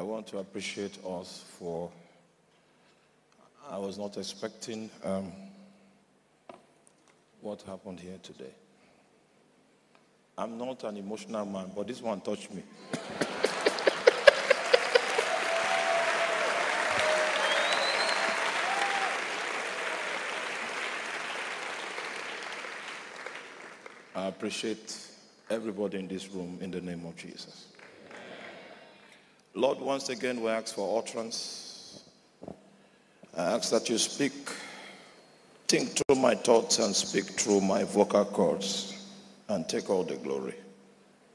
I want to appreciate us for. I was not expecting um, what happened here today. I'm not an emotional man, but this one touched me. I appreciate everybody in this room in the name of Jesus. Lord, once again, we ask for utterance. I ask that you speak, think through my thoughts and speak through my vocal cords and take all the glory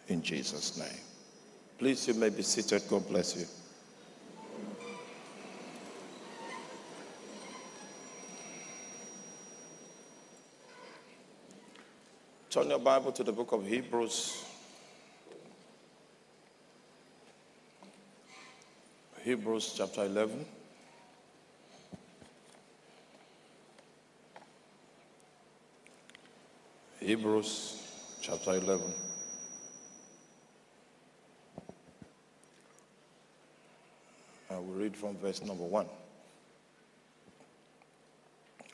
in Jesus' name. Please, you may be seated. God bless you. Turn your Bible to the book of Hebrews. Hebrews chapter 11. Hebrews chapter 11. I will read from verse number 1.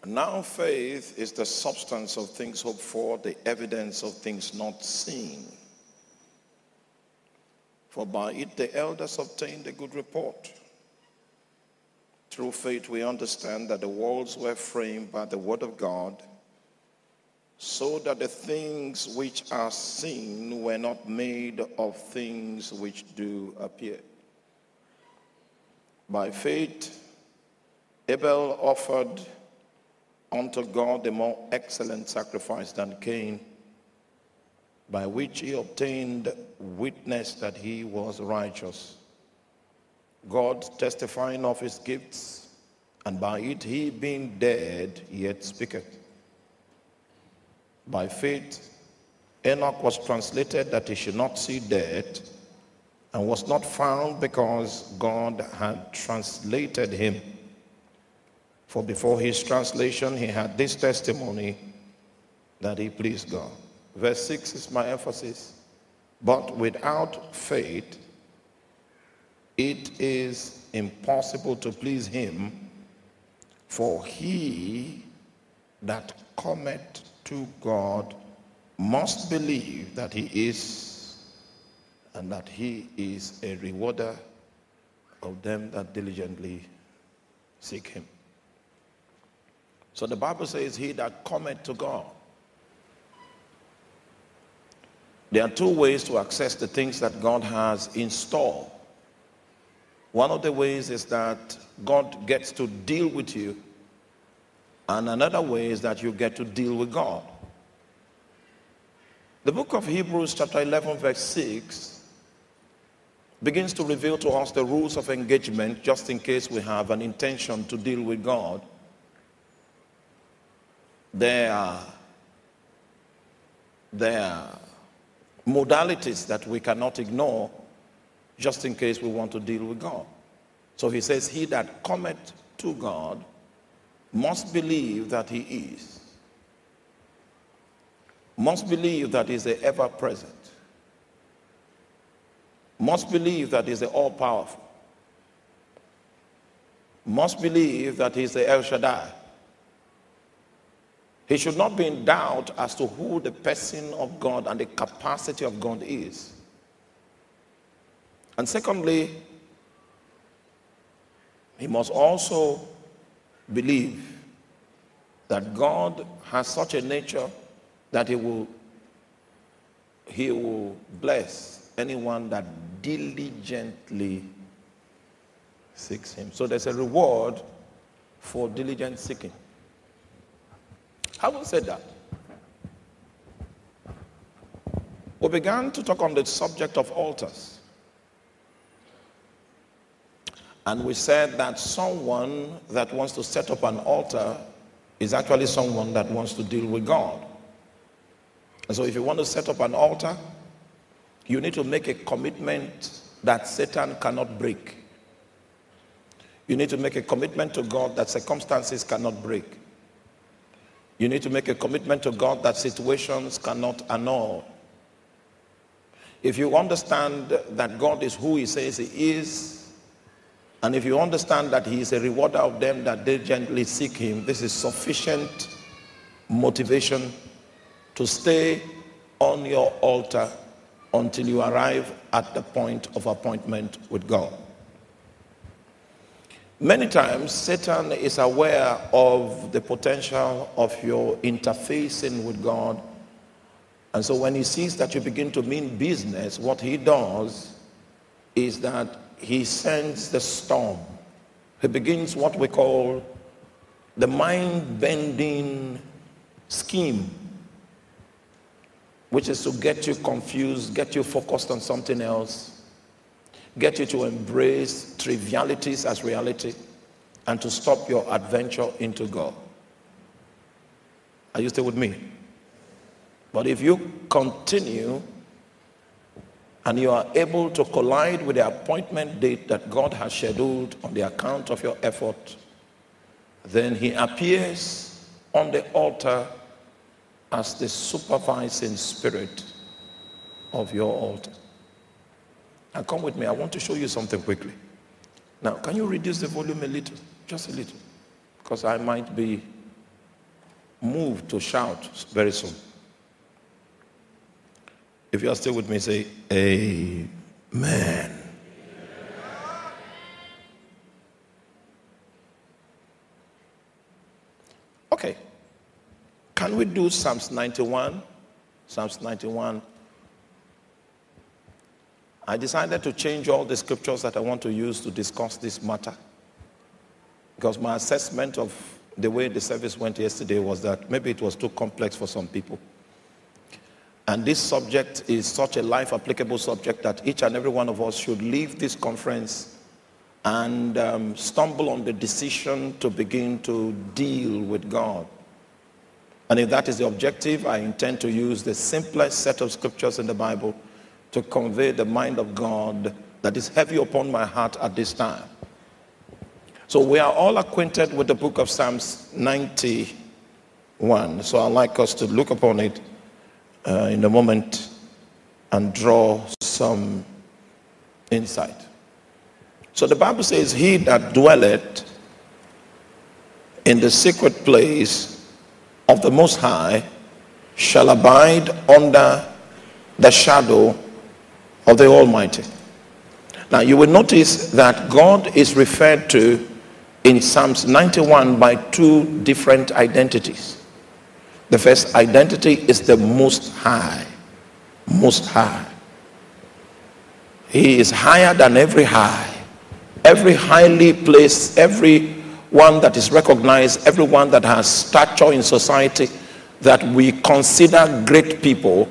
Now faith is the substance of things hoped for, the evidence of things not seen. For by it the elders obtained a good report. Through faith we understand that the worlds were framed by the word of God so that the things which are seen were not made of things which do appear. By faith, Abel offered unto God the more excellent sacrifice than Cain, by which he obtained witness that he was righteous. God testifying of his gifts, and by it he being dead yet speaketh. By faith, Enoch was translated that he should not see death and was not found because God had translated him. For before his translation, he had this testimony that he pleased God. Verse 6 is my emphasis. But without faith, it is impossible to please him, for he that cometh to God must believe that he is and that he is a rewarder of them that diligently seek him. So the Bible says, He that cometh to God. There are two ways to access the things that God has in store. One of the ways is that God gets to deal with you and another way is that you get to deal with God. The book of Hebrews, chapter 11, verse 6, begins to reveal to us the rules of engagement just in case we have an intention to deal with God. There there modalities that we cannot ignore just in case we want to deal with God. So he says, He that cometh to God must believe that he is. Must believe that he's the ever present. Must believe that he's the all powerful. Must believe that he's the El Shaddai. He should not be in doubt as to who the person of God and the capacity of God is. And secondly, he must also believe that God has such a nature that he will he will bless anyone that diligently seeks him. So there's a reward for diligent seeking. Having said that, we began to talk on the subject of altars. And we said that someone that wants to set up an altar is actually someone that wants to deal with God. And so if you want to set up an altar, you need to make a commitment that Satan cannot break. You need to make a commitment to God that circumstances cannot break. You need to make a commitment to God that situations cannot annul. If you understand that God is who he says he is, And if you understand that He is a rewarder of them that diligently seek Him, this is sufficient motivation to stay on your altar until you arrive at the point of appointment with God. Many times, Satan is aware of the potential of your interfacing with God. And so, when he sees that you begin to mean business, what he does is that he sends the storm. He begins what we call the mind bending scheme, which is to get you confused, get you focused on something else, get you to embrace trivialities as reality and to stop your adventure into God. Are you still with me? But if you continue and you are able to collide with the appointment date that God has scheduled on the account of your effort, then he appears on the altar as the supervising spirit of your altar. Now come with me. I want to show you something quickly. Now, can you reduce the volume a little? Just a little. Because I might be moved to shout very soon. If you are still with me, say, Amen. Okay. Can we do Psalms 91? Psalms 91 I decided to change all the scriptures that I want to use to discuss this matter. Because my assessment of the way the service went yesterday was that maybe it was too complex for some people. And this subject is such a life applicable subject that each and every one of us should leave this conference and um, stumble on the decision to begin to deal with God. And if that is the objective, I intend to use the simplest set of scriptures in the Bible to convey the mind of God that is heavy upon my heart at this time. So we are all acquainted with the book of Psalms 91. So I'd like us to look upon it uh, in a moment and draw some insight. So the Bible says, He that dwelleth in the secret place of the Most High shall abide under the shadow of the Almighty. Now, you will notice that God is referred to in Psalms 91 by two different identities. The first identity is the Most High. Most High. He is higher than every high. Every highly placed, every one that is recognized, everyone that has stature in society that we consider great people,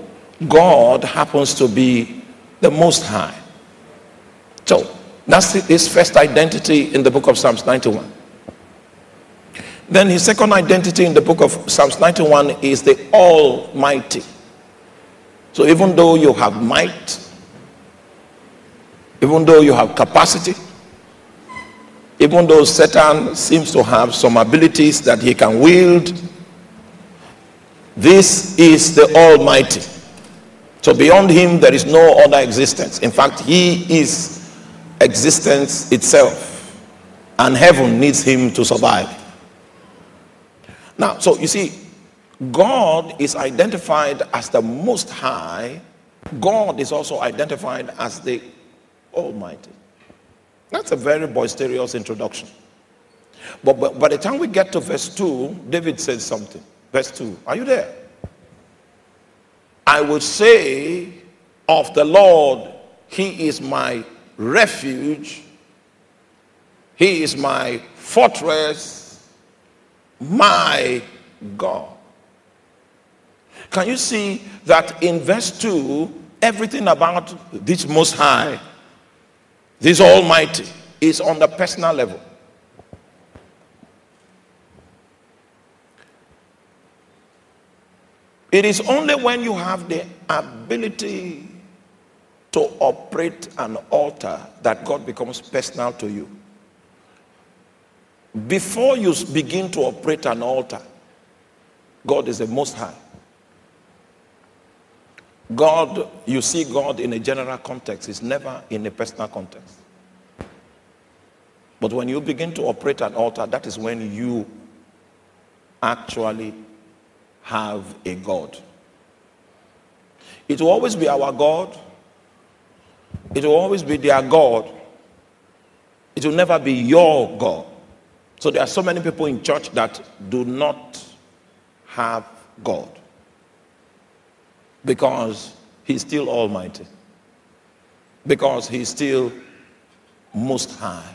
God happens to be the Most High. So that's his first identity in the book of Psalms 91. Then his second identity in the book of Psalms 91 is the Almighty. So even though you have might, even though you have capacity, even though Satan seems to have some abilities that he can wield, this is the Almighty. So beyond him, there is no other existence. In fact, he is existence itself. And heaven needs him to survive. Now, so you see, God is identified as the Most High. God is also identified as the Almighty. That's a very boisterous introduction. But, by the time we get to verse 2, David says something. Verse 2. Are you there? I will say of the Lord, He is my refuge, He is my fortress, my God. Can you see that in verse 2, everything about this Most High, this Almighty, is on the personal level? It is only when you have the ability to operate an altar that God becomes personal to you. Before you begin to operate an altar, God is the most high. God, you see God in a general context, is never in a personal context. But when you begin to operate an altar, that is when you actually have a God. It will always be our God. It will always be their God. It will never be your God. So there are so many people in church that do not have God because He's still Almighty, because He's still Most High.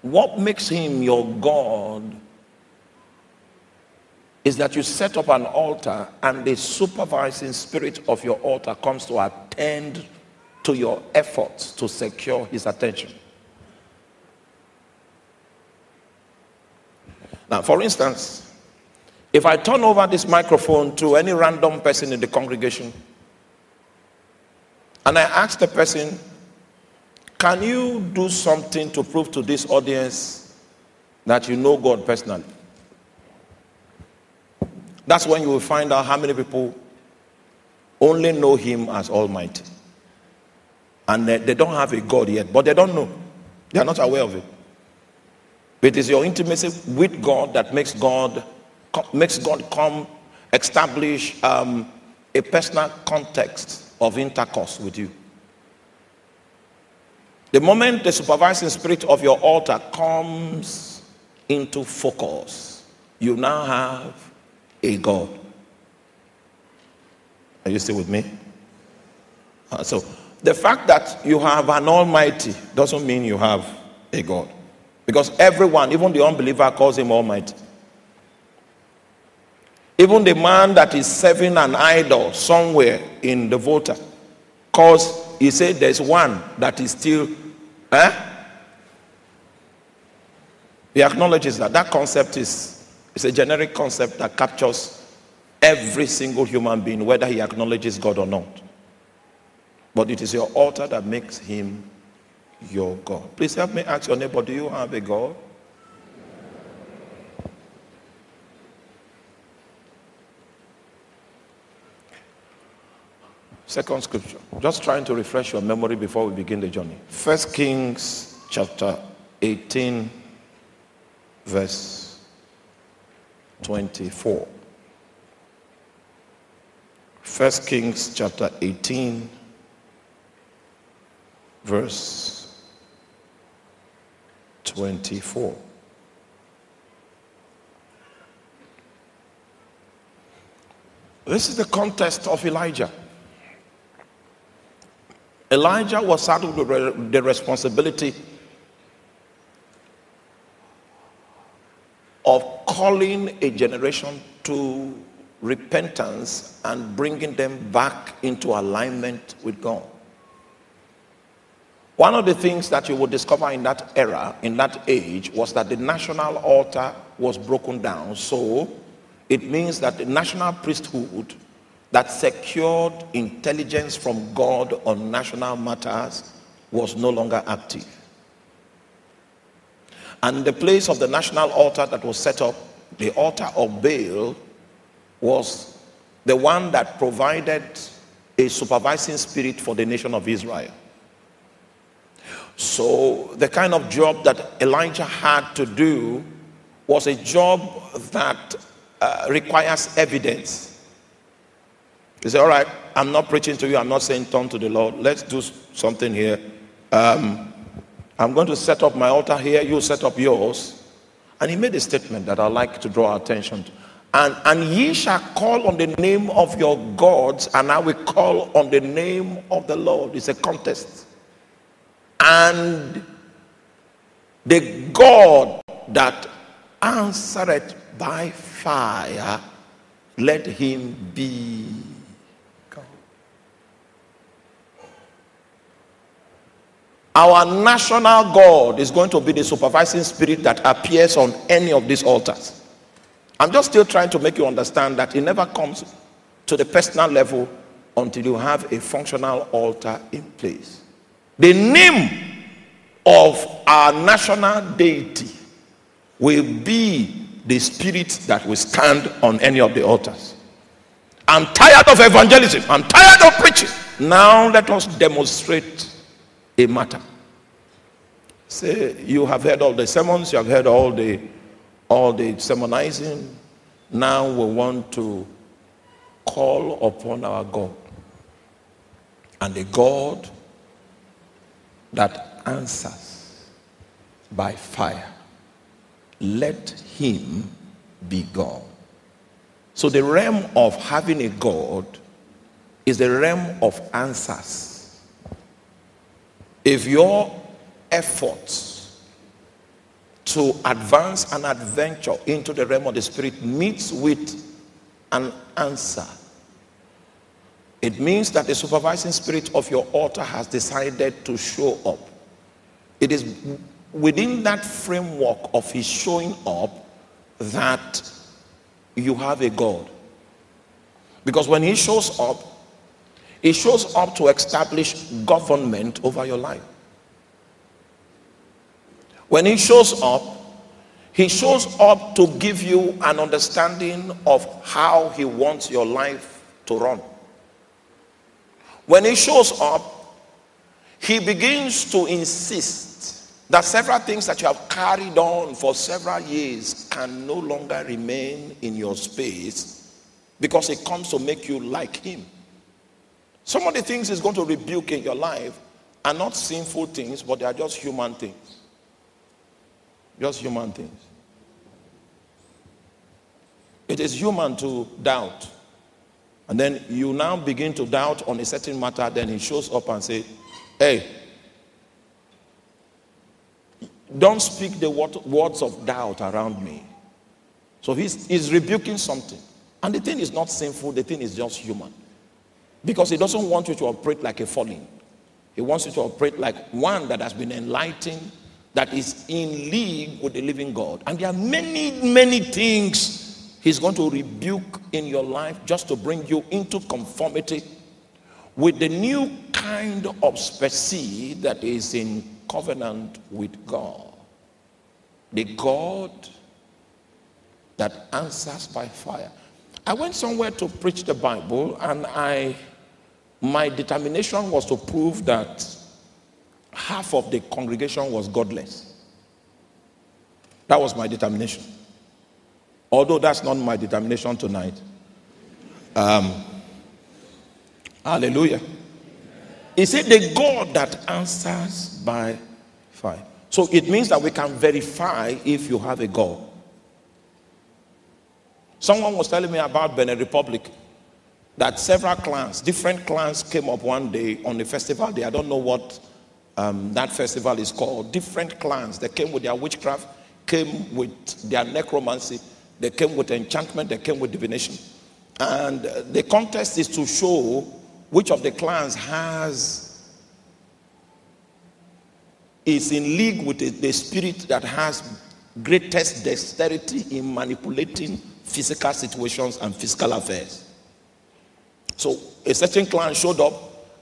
What makes Him your God is that you set up an altar and the supervising spirit of your altar comes to attend to your efforts to secure his attention. Now, for instance, if I turn over this microphone to any random person in the congregation and I ask the person, Can you do something to prove to this audience that you know God personally? That's when you will find out how many people only know Him as Almighty. And they, don't have a God yet, but they don't know. They are not aware of it. It is your intimacy with God that makes God makes God come establish um, a personal context of intercourse with you. The moment the supervising spirit of your altar comes into focus, you now have a God. Are you still with me? Uh, so, the fact that you have an Almighty doesn't mean you have a God. Because everyone, even the unbeliever, calls him Almighty. Even the man that is serving an idol somewhere in the Volta, because he said there's one that is still, eh? He acknowledges that. That concept is it's a generic concept that captures every single human being, whether he acknowledges God or not. But it is your altar that makes him your God. Please help me ask your neighbor, do you have a God? Second scripture. Just trying to refresh your memory before we begin the journey. First Kings chapter 18, verse 24. First Kings chapter 18, verse 24. This is the contest of Elijah. Elijah was saddled with the responsibility of calling a generation to repentance and bringing them back into alignment with God. One of the things that you would discover in that era, in that age, was that the national altar was broken down. So it means that the national priesthood that secured intelligence from God on national matters was no longer active. And the place of the national altar that was set up, the altar of Baal, was the one that provided a supervising spirit for the nation of Israel. So, the kind of job that Elijah had to do was a job that uh, requires evidence. He said, All right, I'm not preaching to you, I'm not saying turn to the Lord. Let's do something here. Um, I'm going to set up my altar here, you set up yours. And he made a statement that I'd like to draw attention to. And, and ye shall call on the name of your gods, and I will call on the name of the Lord. It's a contest. And the God that answered by fire, let him be Our national God is going to be the supervising spirit that appears on any of these altars. I'm just still trying to make you understand that it never comes to the personal level until you have a functional altar in place. The name of our national deity will be the spirit that will stand on any of the altars. I'm tired of evangelism. I'm tired of preaching. Now let us demonstrate a matter. Say, you have heard all the sermons, you have heard all the all the sermonizing. Now we want to call upon our God. And the God that answers by fire, let him be God. So the realm of having a God is the realm of answers. If your efforts to advance an adventure into the realm of the spirit meets with an answer, it means that the supervising spirit of your altar has decided to show up. It is within that framework of his showing up that you have a God. Because when he shows up, he shows up to establish government over your life. When he shows up, he shows up to give you an understanding of how he wants your life to run. When he shows up, he begins to insist that several things that you have carried on for several years can no longer remain in your space because it comes to make you like him. Some of the things he's going to rebuke in your life are not sinful things, but they are just human things. Just human things. It is human to doubt. And then you now begin to doubt on a certain matter, then he shows up and say, Hey, don't speak the words of doubt around me. So he's, he's rebuking something. And the thing is not sinful, the thing is just human. Because he doesn't want you to operate like a fallen. He wants you to operate like one that has been enlightened, that is in league with the living God. And there are many, many things he's going to rebuke in your life just to bring you into conformity with the new kind of species that is in covenant with God. The God that answers by fire. I went somewhere to preach the Bible and I my determination was to prove that half of the congregation was godless. That was my determination. Although that's not my determination tonight. Um, hallelujah. He said, The God that answers by fire. So it means that we can verify if you have a God. Someone was telling me about Benin Republic that several clans, different clans came up one day on the festival day. I don't know what um, that festival is called. Different clans, they came with their witchcraft, came with their necromancy, they came with enchantment, they came with divination. And uh, the contest is to show which of the clans has is in league with the, the spirit that has greatest dexterity in manipulating physical situations and physical affairs. So a certain clan showed up,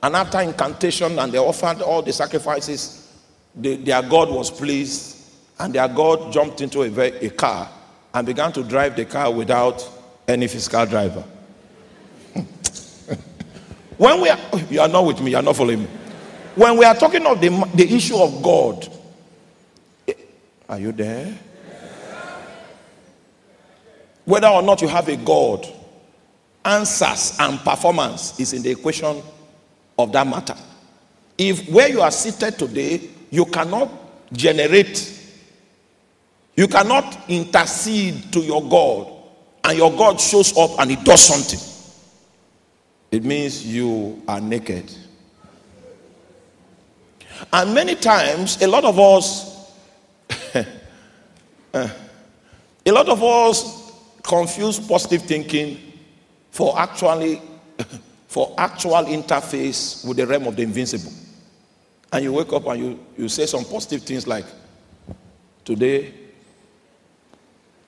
and after incantation and they offered all the sacrifices, the, their God was pleased, and their God jumped into a, a car and began to drive the car without any physical driver. when we are, oh, you are not with me, you are not following me. When we are talking of the, the issue of God, eh, are you there? Whether or not you have a God, answers and performance is in the equation of that matter. If where you are seated today, you cannot generate, you cannot intercede to your God, and your God shows up and he does something, it means you are naked. And many times, a lot of us, eh, a lot of us confuse positive thinking for actually for actual interface with the realm of the invincible. And you wake up and you, you say some positive things like, Today,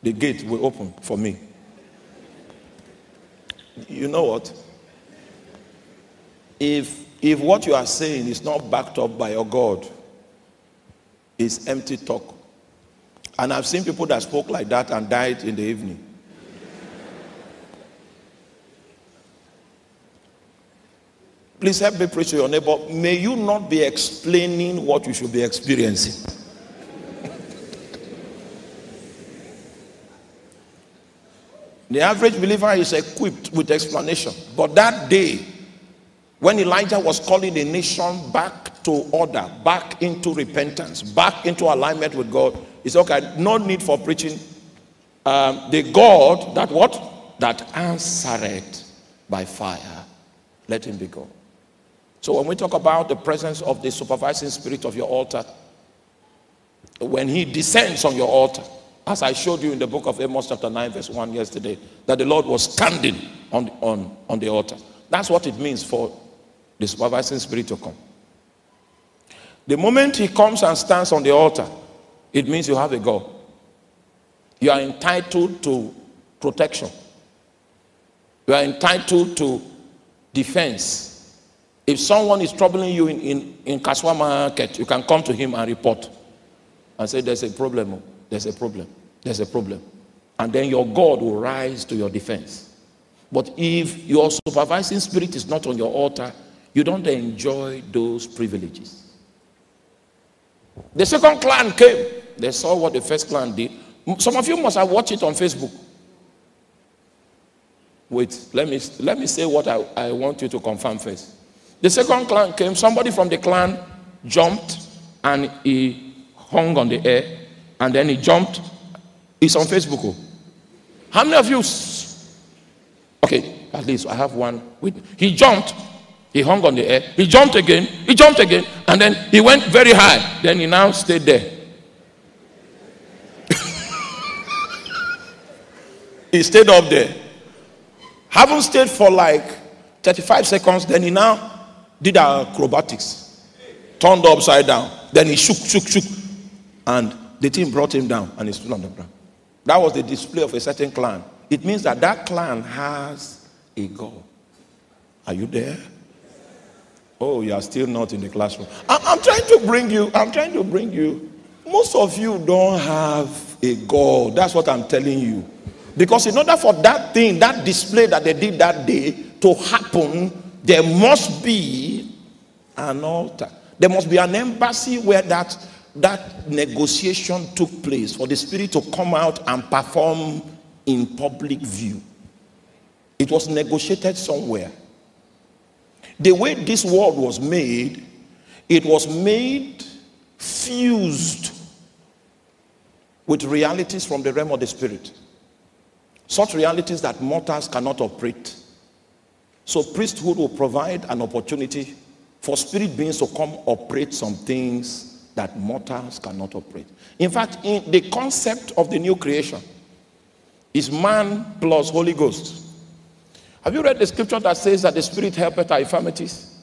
the gate will open for me. You know what? If, if what you are saying is not backed up by your God, it's empty talk. And I've seen people that spoke like that and died in the evening. Please help me preach to your neighbor. May you not be explaining what you should be experiencing. the average believer is equipped with explanation. But that day, when Elijah was calling the nation back to order, back into repentance, back into alignment with God, he said, okay, no need for preaching. Um, the God that what? That answered by fire. Let him be God. So when we talk about the presence of the supervising spirit of your altar, when he descends on your altar, as I showed you in the book of Amos chapter 9 verse 1 yesterday, that the Lord was standing on, on, on the altar. That's what it means for the supervising spirit to come. The moment he comes and stands on the altar, it means you have a God. You are entitled to protection. You are entitled to defense. If someone is troubling you in, in, in Kasoa market, you can come to him and report and say, There's a problem. Oh. There's a problem. There's a problem. And then your God will rise to your defense. But if your supervising spirit is not on your altar, you don't enjoy those privileges. The second clan came. They saw what the first clan did. Some of you must have watched it on Facebook. Wait, let me, let me say what I, I want you to confirm first. The second clan came, somebody from the clan jumped and he hung on the air and then he jumped. It's on Facebook. Oh. How many of you? Okay, at least I have one. He jumped, he hung on the air, he jumped again, he jumped again, and then he went very high. Then he now stayed there. he stayed up there. Haven't stayed for like 35 seconds, then he now did acrobatics, turned upside down. Then he shook, shook, shook, and the team brought him down and he stood on the ground. That was the display of a certain clan. It means that that clan has a God. Are you there? Oh, you are still not in the classroom. I'm, trying to bring you, I'm trying to bring you. Most of you don't have a God. That's what I'm telling you. Because in order for that thing, that display that they did that day to happen, there must be an altar. There must be an embassy where that that negotiation took place for the Spirit to come out and perform in public view. It was negotiated somewhere. The way this world was made, it was made fused with realities from the realm of the Spirit. Such realities that mortals cannot operate. So, priesthood will provide an opportunity for spirit beings to come operate some things that mortals cannot operate. In fact, in the concept of the new creation is man plus Holy Ghost. Have you read the scripture that says that the Spirit helpeth our infirmities?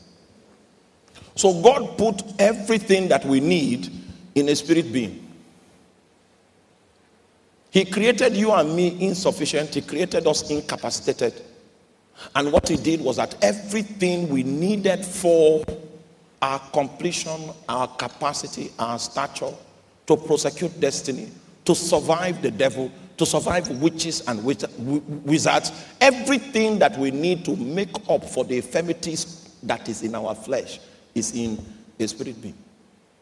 So God put everything that we need in a spirit being. He created you and me insufficient. He created us incapacitated. And what he did was that everything we needed for our completion, our capacity, our stature to prosecute destiny, to survive the devil, to survive witches and wizards, everything that we need to make up for the infirmities that is in our flesh is in a spirit being.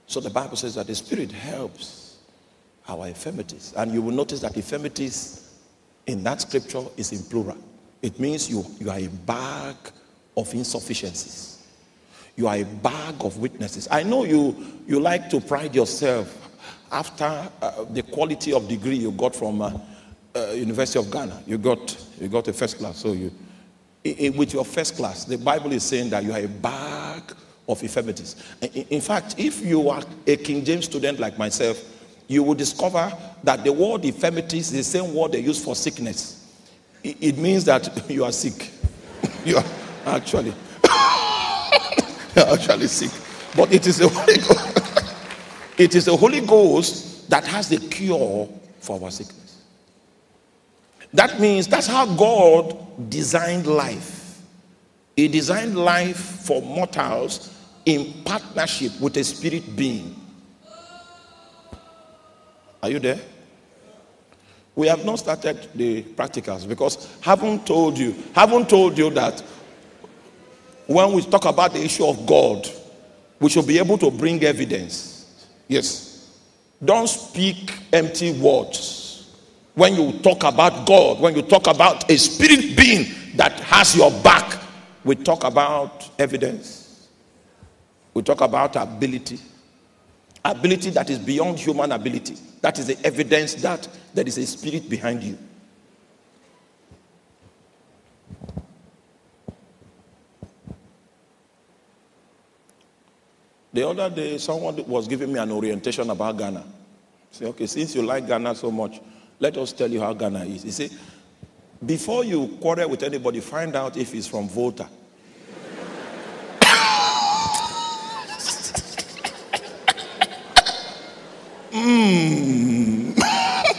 So the Bible says that the spirit helps our infirmities. And you will notice that infirmities in that scripture is in plural. It means you, you are a bag of insufficiencies. You are a bag of witnesses. I know you, you like to pride yourself after uh, the quality of degree you got from uh, uh, University of Ghana. You got, you got a first class. So you, with your first class, the Bible is saying that you are a bag of infirmities. In fact, if you are a King James student like myself, you will discover that the word infirmities is the same word they use for sickness. It means that you are sick. you are actually actually sick. But it is the Holy Ghost. it is the Holy Ghost that has the cure for our sickness. That means that's how God designed life. He designed life for mortals in partnership with a spirit being. Are you there? We have not started the practicals because haven't told you, haven't told you that when we talk about the issue of God, we should be able to bring evidence. Yes. Don't speak empty words. when you talk about God, when you talk about a spirit being that has your back, we talk about evidence. We talk about ability. Ability that is beyond human ability. That is the evidence that there is a spirit behind you. The other day, someone was giving me an orientation about Ghana. Say, okay, since you like Ghana so much, let us tell you how Ghana is. He said, before you quarrel with anybody, find out if he's from Volta. mm.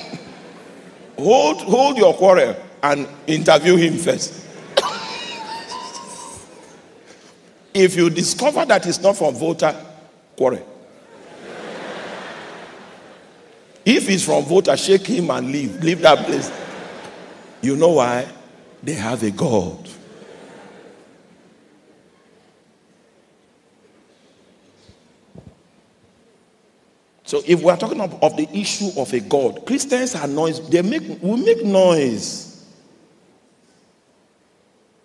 hold, hold your quarrel and interview him first. if you discover that he's not from Volta, quarrel. If he's from Volta, shake him and leave. Leave that place. You know why? They have a God. So if we are talking of, of, the issue of a God, Christians are noise. They make we make noise.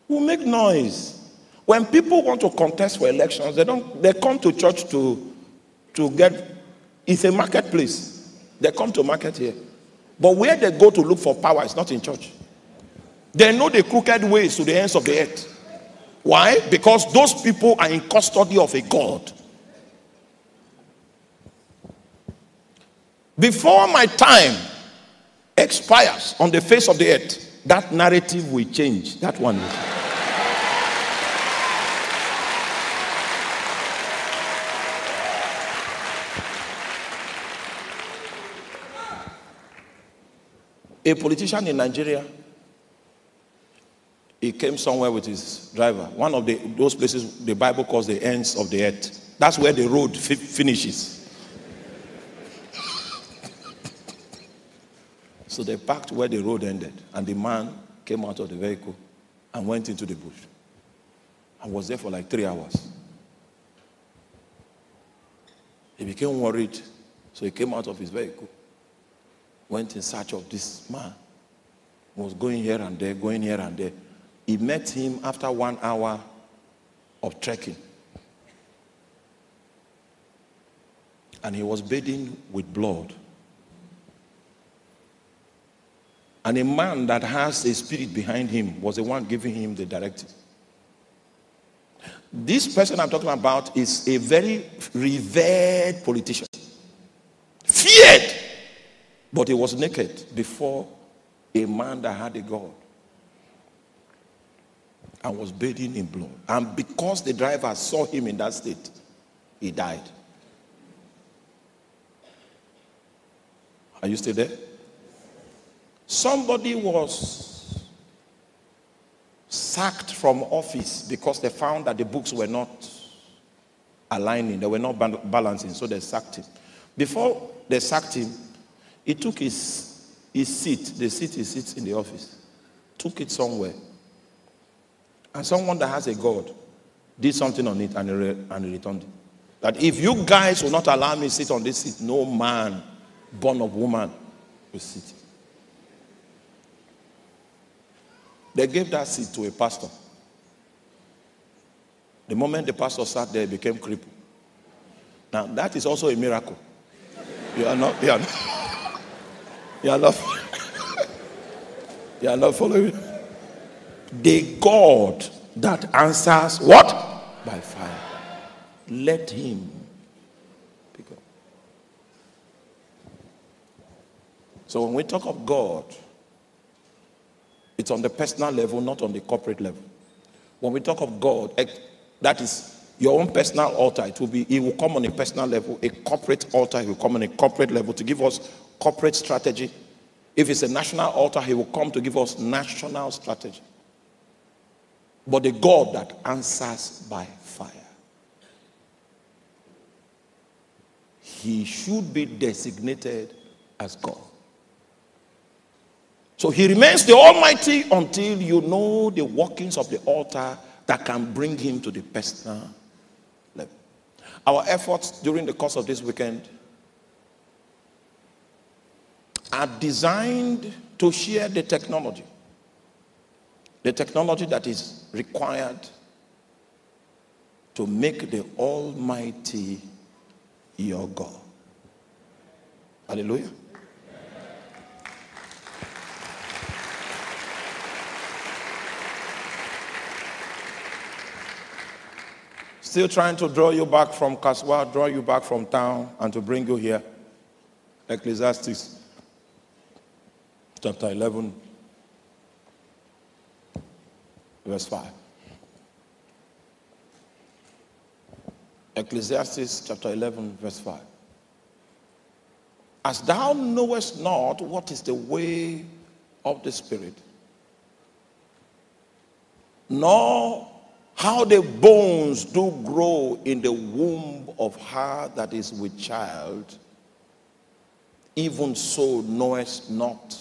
We make noise. When people want to contest for elections, they don't they come to church to to get it's a marketplace. They come to market here. But where they go to look for power is not in church. They know the crooked ways to the ends of the earth. Why? Because those people are in custody of a God. Before my time expires on the face of the earth, that narrative will change. That one. A politician in Nigeria, he came somewhere with his driver. One of the, those places the Bible calls the ends of the earth. That's where the road fi- finishes. So they parked where the road ended, and the man came out of the vehicle and went into the bush. and was there for like three hours. He became worried, so he came out of his vehicle went in search of this man. Was going here and there, going here and there. He met him after one hour of trekking. And he was bathing with blood. And a man that has a spirit behind him was the one giving him the directive. This person I'm talking about is a very revered politician, feared but he was naked before a man that had a God and was bathing in blood. And because the driver saw him in that state, he died. Are you still there? Somebody was sacked from office because they found that the books were not aligning, they were not balancing, so they sacked him. Before they sacked him, he took his, his seat, the seat he sits in the office, took it somewhere. And someone that has a God did something on it and re- and returned it. That if you guys will not allow me sit on this seat, no man born of woman will sit. They gave that seat to a pastor. The moment the pastor sat there, he became crippled. Now, that is also a miracle. You are not, you are not. You are not, you are not following. The God that answers what? By fire. Let him pick up. So when we talk of God, it's on the personal level, not on the corporate level. When we talk of God, eh, that is your own personal altar. It will be, it will come on a personal level, a corporate altar, it will come on a corporate level to give us corporate strategy. If it's a national altar, he will come to give us national strategy. But the God that answers by fire, he should be designated as God. So he remains the Almighty until you know the workings of the altar that can bring him to the personal level. Our efforts during the course of this weekend are designed to share the technology. The technology that is required to make the Almighty your God. Hallelujah. Still trying to draw you back from Kasoa, draw you back from town, and to bring you here. Ecclesiastes chapter 11, verse 5. Ecclesiastes chapter 11, verse 5. As thou knowest not what is the way of the Spirit, nor how the bones do grow in the womb of her that is with child, even so knowest not.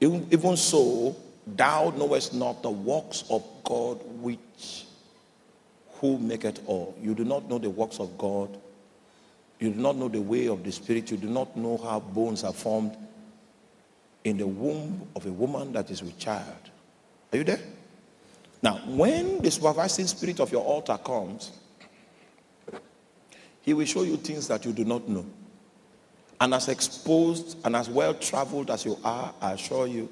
Even so, thou knowest not the works of God which who maketh all. You do not know the works of God. You do not know the way of the Spirit. You do not know how bones are formed in the womb of a woman that is with child. Are you there? Now, when the supervising spirit of your altar comes, he will show you things that you do not know. And as exposed and as well traveled as you are, I assure you,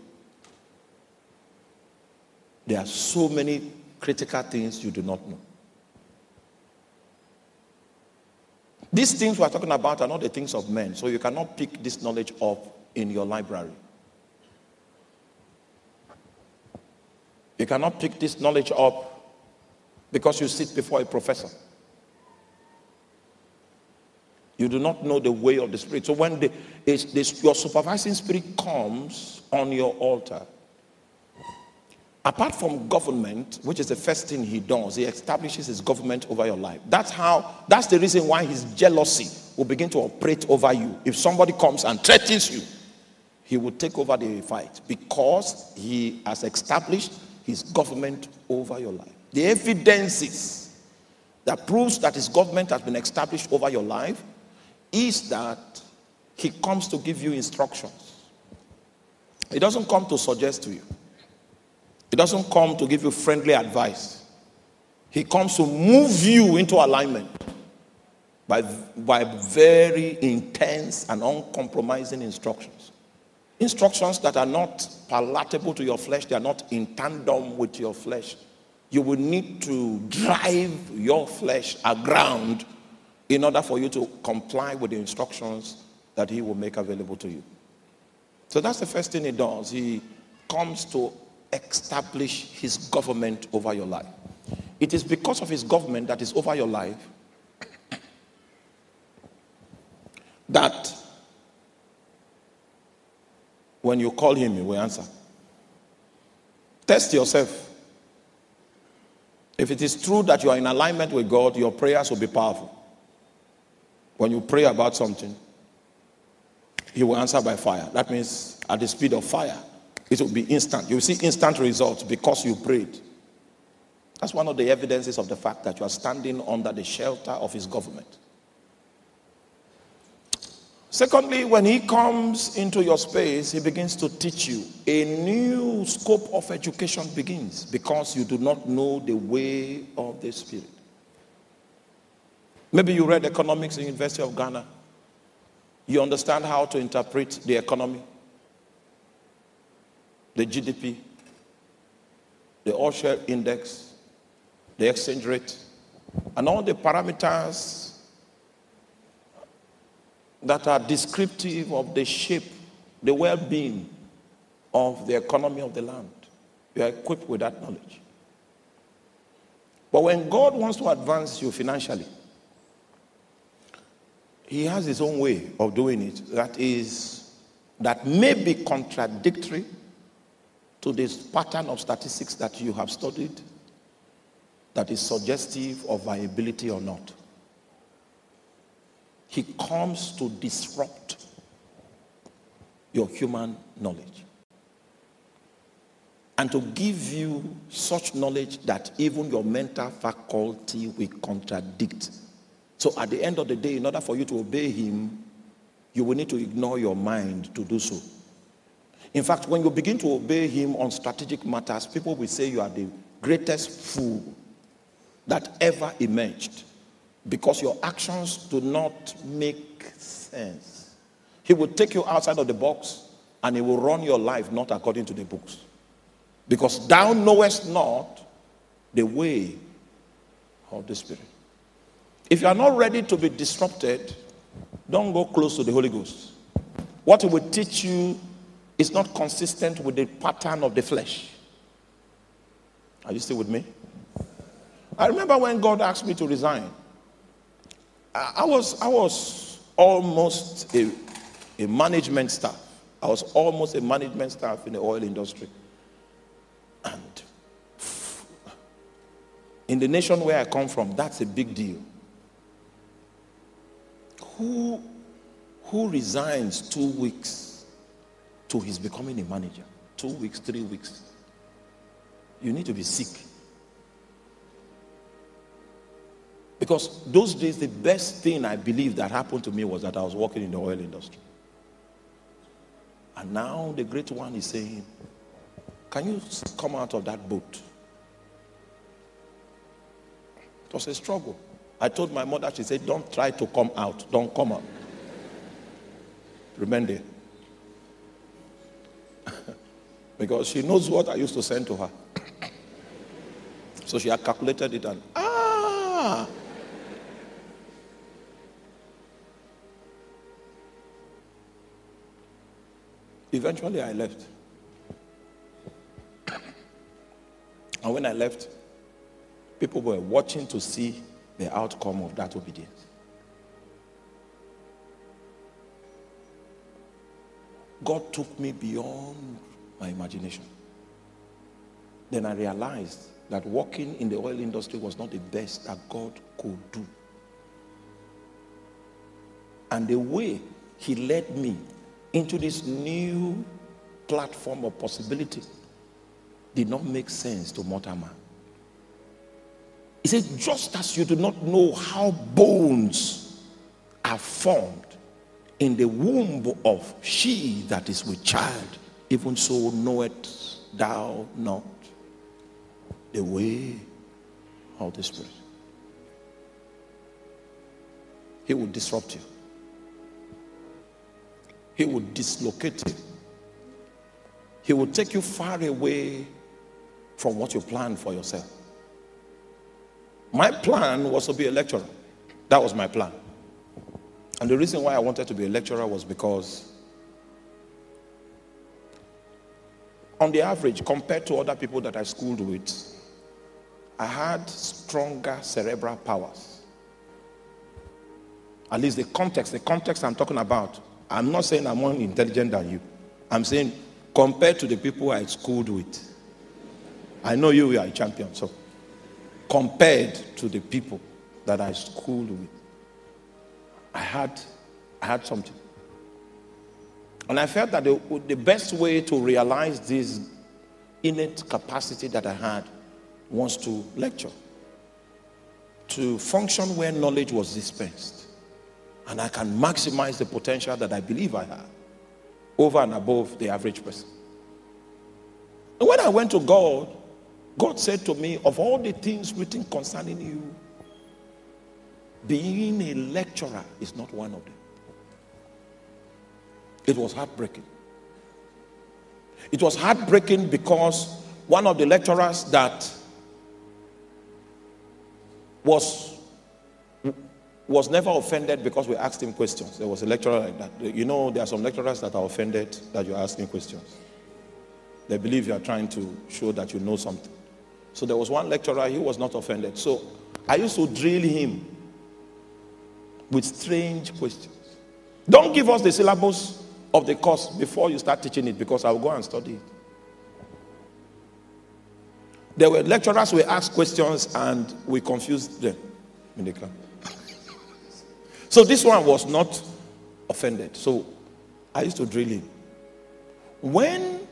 there are so many critical things you do not know. These things we're talking about are not the things of men, so you cannot pick this knowledge up in your library. You cannot pick this knowledge up because you sit before a professor. You do not know the way of the Spirit. So when the, this, your supervising spirit comes on your altar, apart from government, which is the first thing he does, he establishes his government over your life. That's how, that's the reason why his jealousy will begin to operate over you. If somebody comes and threatens you, he will take over the fight because he has established his government over your life. The evidences that proves that his government has been established over your life is that he comes to give you instructions. He doesn't come to suggest to you. He doesn't come to give you friendly advice. He comes to move you into alignment by, by very intense and uncompromising instructions. Instructions that are not palatable to your flesh, they are not in tandem with your flesh. You will need to drive your flesh aground in order for you to comply with the instructions that he will make available to you. So that's the first thing he does. He comes to establish his government over your life. It is because of his government that is over your life that when you call him, he will answer. Test yourself. If it is true that you are in alignment with God, your prayers will be powerful. When you pray about something, he will answer by fire. That means at the speed of fire, it will be instant. You will see instant results because you prayed. That's one of the evidences of the fact that you are standing under the shelter of his government. Secondly, when he comes into your space, he begins to teach you. A new scope of education begins because you do not know the way of the Spirit. Maybe you read economics in University of Ghana. You understand how to interpret the economy, the GDP, the all share index, the exchange rate, and all the parameters that are descriptive of the shape, the well being of the economy of the land. You are equipped with that knowledge. But when God wants to advance you financially, He has His own way of doing it that is, that may be contradictory to this pattern of statistics that you have studied that is suggestive of viability or not. He comes to disrupt your human knowledge and to give you such knowledge that even your mental faculty will contradict. So at the end of the day, in order for you to obey him, you will need to ignore your mind to do so. In fact, when you begin to obey him on strategic matters, people will say you are the greatest fool that ever emerged because your actions do not make sense. He will take you outside of the box and he will run your life not according to the books. Because thou knowest not the way of the Spirit. If you are not ready to be disrupted, don't go close to the Holy Ghost. What he will teach you is not consistent with the pattern of the flesh. Are you still with me? I remember when God asked me to resign. I was, I was almost a, a management staff. I was almost a management staff in the oil industry. And in the nation where I come from, that's a big deal. Who, who resigns two weeks to his becoming a manager? Two weeks, three weeks. You need to be sick. Because those days, the best thing I believe that happened to me was that I was working in the oil industry. And now the great one is saying, Can you come out of that boat? It was a struggle. I told my mother, she said, Don't try to come out. Don't come out. Remain there. because she knows what I used to send to her. so she had calculated it and, ah, Eventually, I left. And when I left, people were watching to see the outcome of that obedience. God took me beyond my imagination. Then I realized that working in the oil industry was not the best that God could do. And the way He led me into this new platform of possibility did not make sense to mortal man. He said, just as you do not know how bones are formed in the womb of she that is with child, even so knowest thou not the way of the Spirit. He will disrupt you. He will dislocate you. He will take you far away from what you planned for yourself. My plan was to be a lecturer. That was my plan. And the reason why I wanted to be a lecturer was because, on the average, compared to other people that I schooled with, I had stronger cerebral powers. At least the context, the context I'm talking about I'm not saying I'm more intelligent than you. I'm saying compared to the people I schooled with, I know you are a champion. So compared to the people that I schooled with, I had, I had something. And I felt that the, the best way to realize this innate capacity that I had was to lecture, to function where knowledge was dispensed and I can maximize the potential that I believe I have over and above the average person. And when I went to God, God said to me, Of all the things written concerning you, being a lecturer is not one of them. It was heartbreaking. It was heartbreaking because one of the lecturers that was was never offended because we asked him questions. There was a lecturer like that. You know, there are some lecturers that are offended that you're asking questions. They believe you are trying to show that you know something. So there was one lecturer, he was not offended. So I used to drill him with strange questions. Don't give us the syllabus of the course before you start teaching it because I'll go and study it. There were lecturers who asked questions and we confused them in the class. So this one was not offended. So I used to drill him. When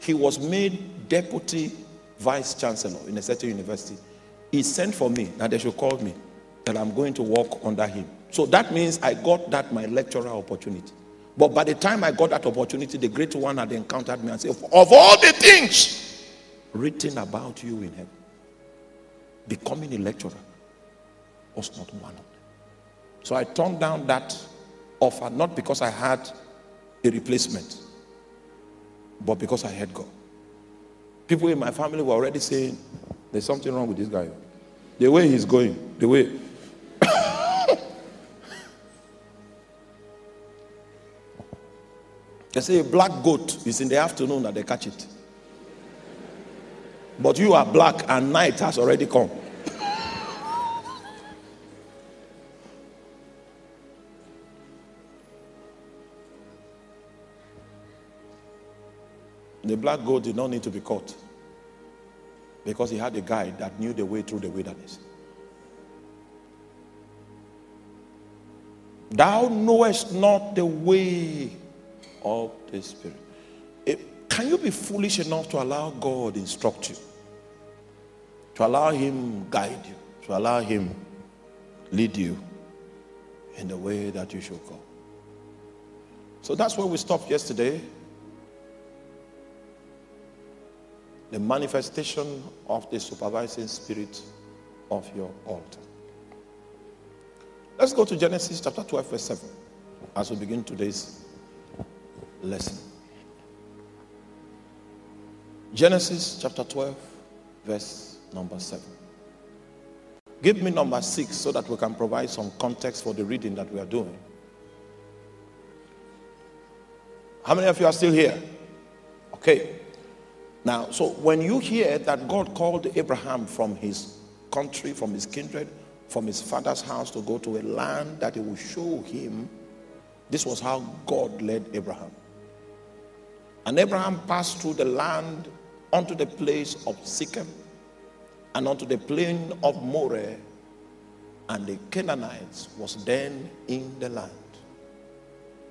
he was made deputy vice chancellor in a certain university, he sent for me that they should call me that I'm going to work under him. So that means I got that my lecturer opportunity. But by the time I got that opportunity, the great one had encountered me and said, Of all the things written about you in heaven, becoming a lecturer was not one of them. So I turned down that offer, not because I had a replacement, but because I had God. People in my family were already saying, There's something wrong with this guy. The way he's going, the way. they say a black goat is in the afternoon that they catch it. But you are black and night has already come. Black goat did not need to be caught because he had a guide that knew the way through the wilderness. Thou knowest not the way of the Spirit. It, can you be foolish enough to allow God instruct you? To allow Him guide you? To allow Him lead you in the way that you should go? So that's where we stopped yesterday. The manifestation of the supervising spirit of your altar. Let's go to Genesis chapter 12, verse 7 as we begin today's lesson. Genesis chapter 12, verse number 7. Give me number 6 so that we can provide some context for the reading that we are doing. How many of you are still here? Okay. Now, so when you hear that God called Abraham from his country, from his kindred, from his father's house to go to a land that he will show him, this was how God led Abraham. And Abraham passed through the land unto the place of Shechem and unto the plain of Moreh, and the Canaanites was then in the land.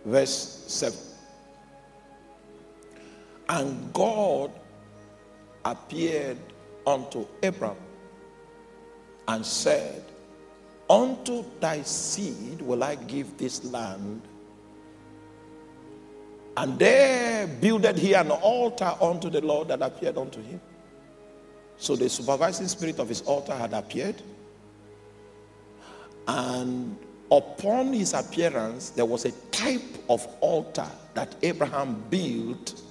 Verse 7. And God appeared unto Abram and said, Unto thy seed will I give this land. And there builded he an altar unto the Lord that appeared unto him. So the supervising spirit of his altar had appeared. And upon his appearance, there was a type of altar that Abraham built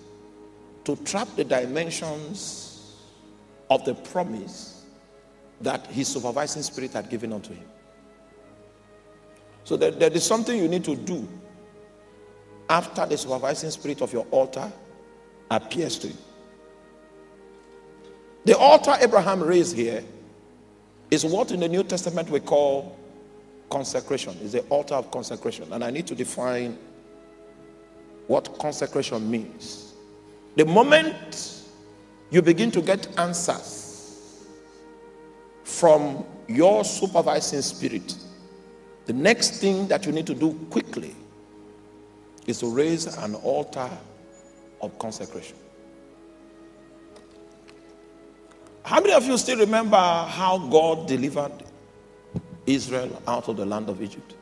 to trap the dimensions of the promise that his supervising spirit had given unto him. So there, there is something you need to do after the supervising spirit of your altar appears to you. The altar Abraham raised here is what in the New Testament we call consecration. Is the altar of consecration. And I need to define what consecration means. The moment you begin to get answers from your supervising spirit, the next thing that you need to do quickly is to raise an altar of consecration. How many of you still remember how God delivered Israel out of the land of Egypt?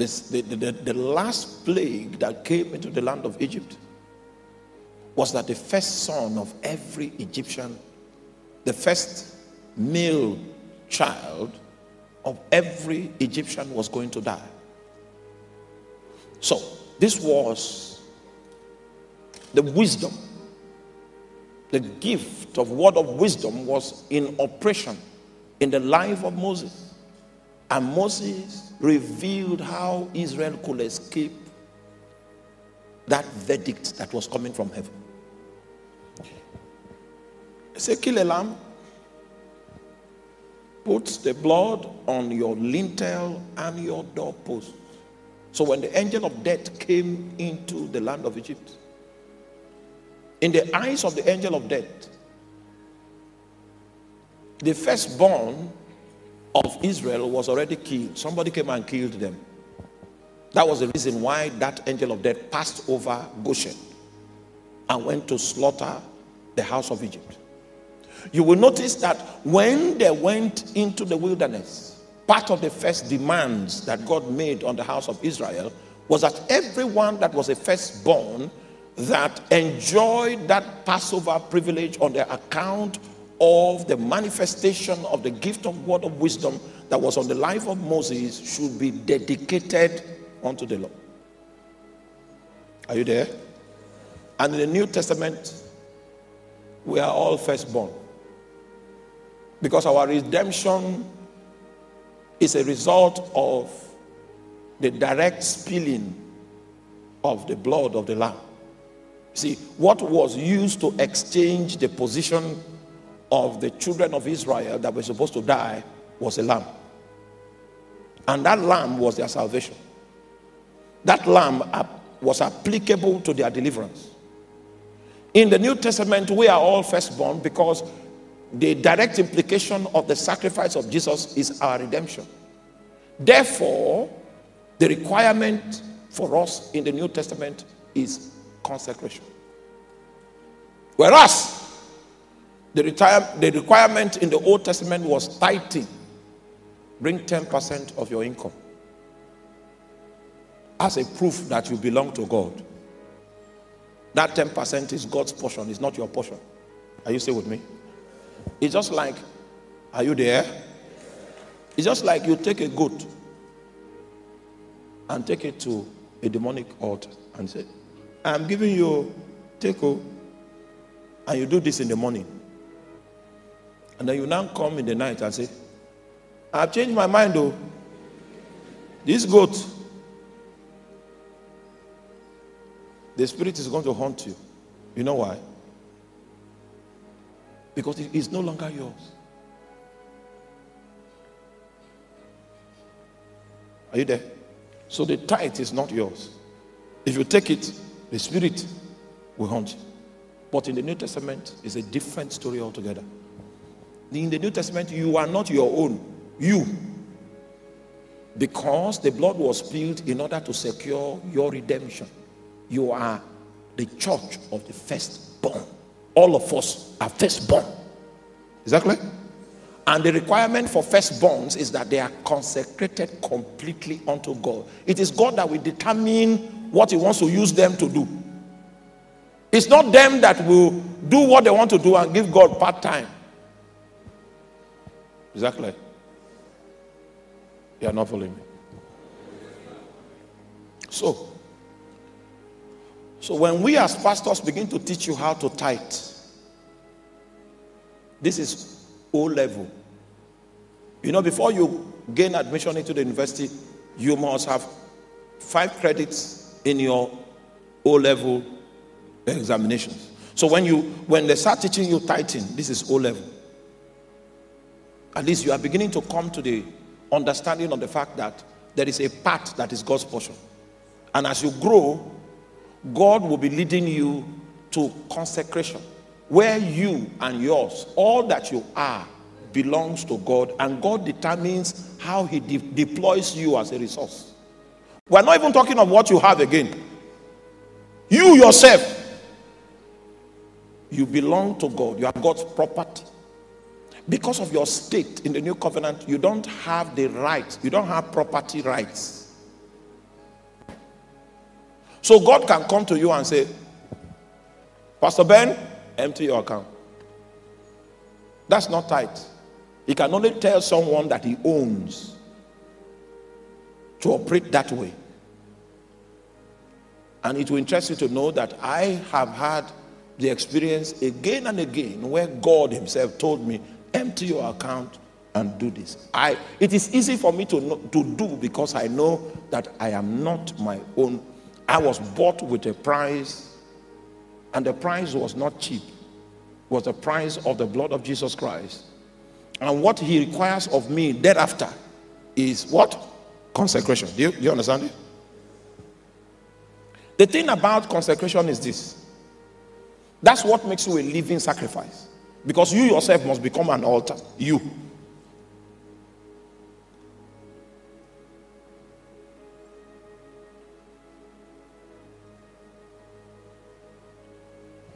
This, the, the, the last plague that came into the land of Egypt was that the first son of every Egyptian, the first male child of every Egyptian was going to die. So, this was the wisdom, the gift of word of wisdom was in operation in the life of Moses. And Moses revealed how Israel could escape that verdict that was coming from heaven. Say, kill a lamb, put the blood on your lintel and your doorpost. So when the angel of death came into the land of Egypt, in the eyes of the angel of death, the firstborn of Israel was already killed. Somebody came and killed them. That was the reason why that angel of death passed over Goshen and went to slaughter the house of Egypt. You will notice that when they went into the wilderness, part of the first demands that God made on the house of Israel was that everyone that was a firstborn that enjoyed that Passover privilege on the account of the manifestation of the gift of word of wisdom that was on the life of Moses should be dedicated unto the Lord. Are you there? And in the New Testament, we are all firstborn. Because our redemption is a result of the direct spilling of the blood of the Lamb. See, what was used to exchange the position of the children of Israel that were supposed to die was a lamb. And that lamb was their salvation. That lamb was applicable to their deliverance. In the New Testament, we are all firstborn because the direct implication of the sacrifice of Jesus is our redemption. Therefore, the requirement for us in the New Testament is consecration. Whereas the, retire, the requirement in the Old Testament was tithing. Bring 10% of your income as a proof that you belong to God. That 10% is God's portion, it's not your portion. Are you still with me? It's just like, are you there? It's just like you take a goat and take it to a demonic altar and say, I'm giving you take-o, oh, and you do this in the morning. And then you now come in the night and say, I've changed my mind though. This goat, the spirit is going to haunt you. You know why? Because it is no longer yours. Are you there? So the tithe is not yours. If you take it, the spirit will haunt you. But in the New Testament, it's a different story altogether. In the New Testament, you are not your own. You. Because the blood was spilled in order to secure your redemption. You are the church of the firstborn. All of us are firstborn. Is that clear? And the requirement for firstborns is that they are consecrated completely unto God. It is God that will determine what He wants to use them to do. It's not them that will do what they want to do and give God part time. Exactly. You are not following me. So, so when we as pastors begin to teach you how to tithe, this is O level. You know, before you gain admission into the university, you must have five credits in your O level examinations. So when you when they start teaching you tithing, this is O level. At least you are beginning to come to the understanding of the fact that there is a part that is God's portion. And as you grow, God will be leading you to consecration, where you and yours, all that you are, belongs to God, and God determines how He de- deploys you as a resource. We're not even talking of what you have again. You yourself, you belong to God, you are God's property. Because of your state in the new covenant, you don't have the right, you don't have property rights. So God can come to you and say, Pastor Ben, empty your account. That's not tight. He can only tell someone that he owns to operate that way. And it will interest you to know that I have had the experience again and again where God Himself told me, empty your account and do this. I it is easy for me to know, to do because I know that I am not my own. I was bought with a price, and the price was not cheap. It was the price of the blood of Jesus Christ. And what he requires of me thereafter is what? Consecration. Do you, do you understand it? The thing about consecration is this that's what makes you a living sacrifice. Because you yourself must become an altar. You.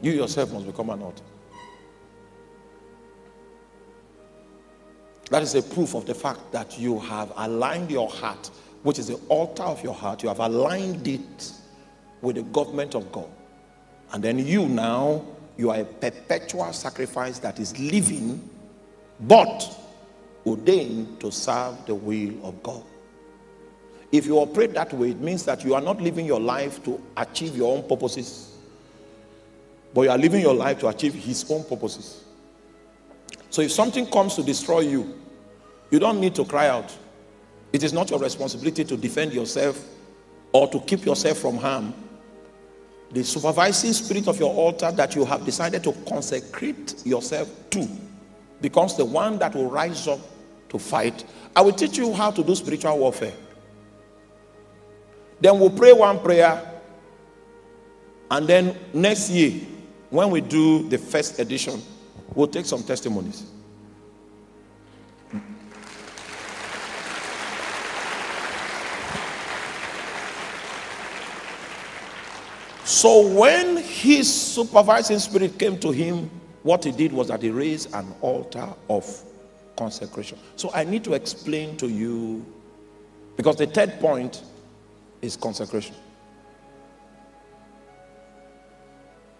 You yourself must become an altar. That is a proof of the fact that you have aligned your heart, which is the altar of your heart, you have aligned it with the government of God. And then you now, you are a perpetual sacrifice that is living, but ordained to serve the will of God. If you operate that way, it means that you are not living your life to achieve your own purposes, but you are living your life to achieve His own purposes. So if something comes to destroy you, you don't need to cry out. It is not your responsibility to defend yourself or to keep yourself from harm. The supervising spirit of your altar that you have decided to consecrate yourself to becomes the one that will rise up to fight. I will teach you how to do spiritual warfare. Then we'll pray one prayer. And then next year, when we do the first edition, we'll take some testimonies. So when his supervising spirit came to him, what he did was that he raised an altar of consecration. So I need to explain to you, because the third point is consecration.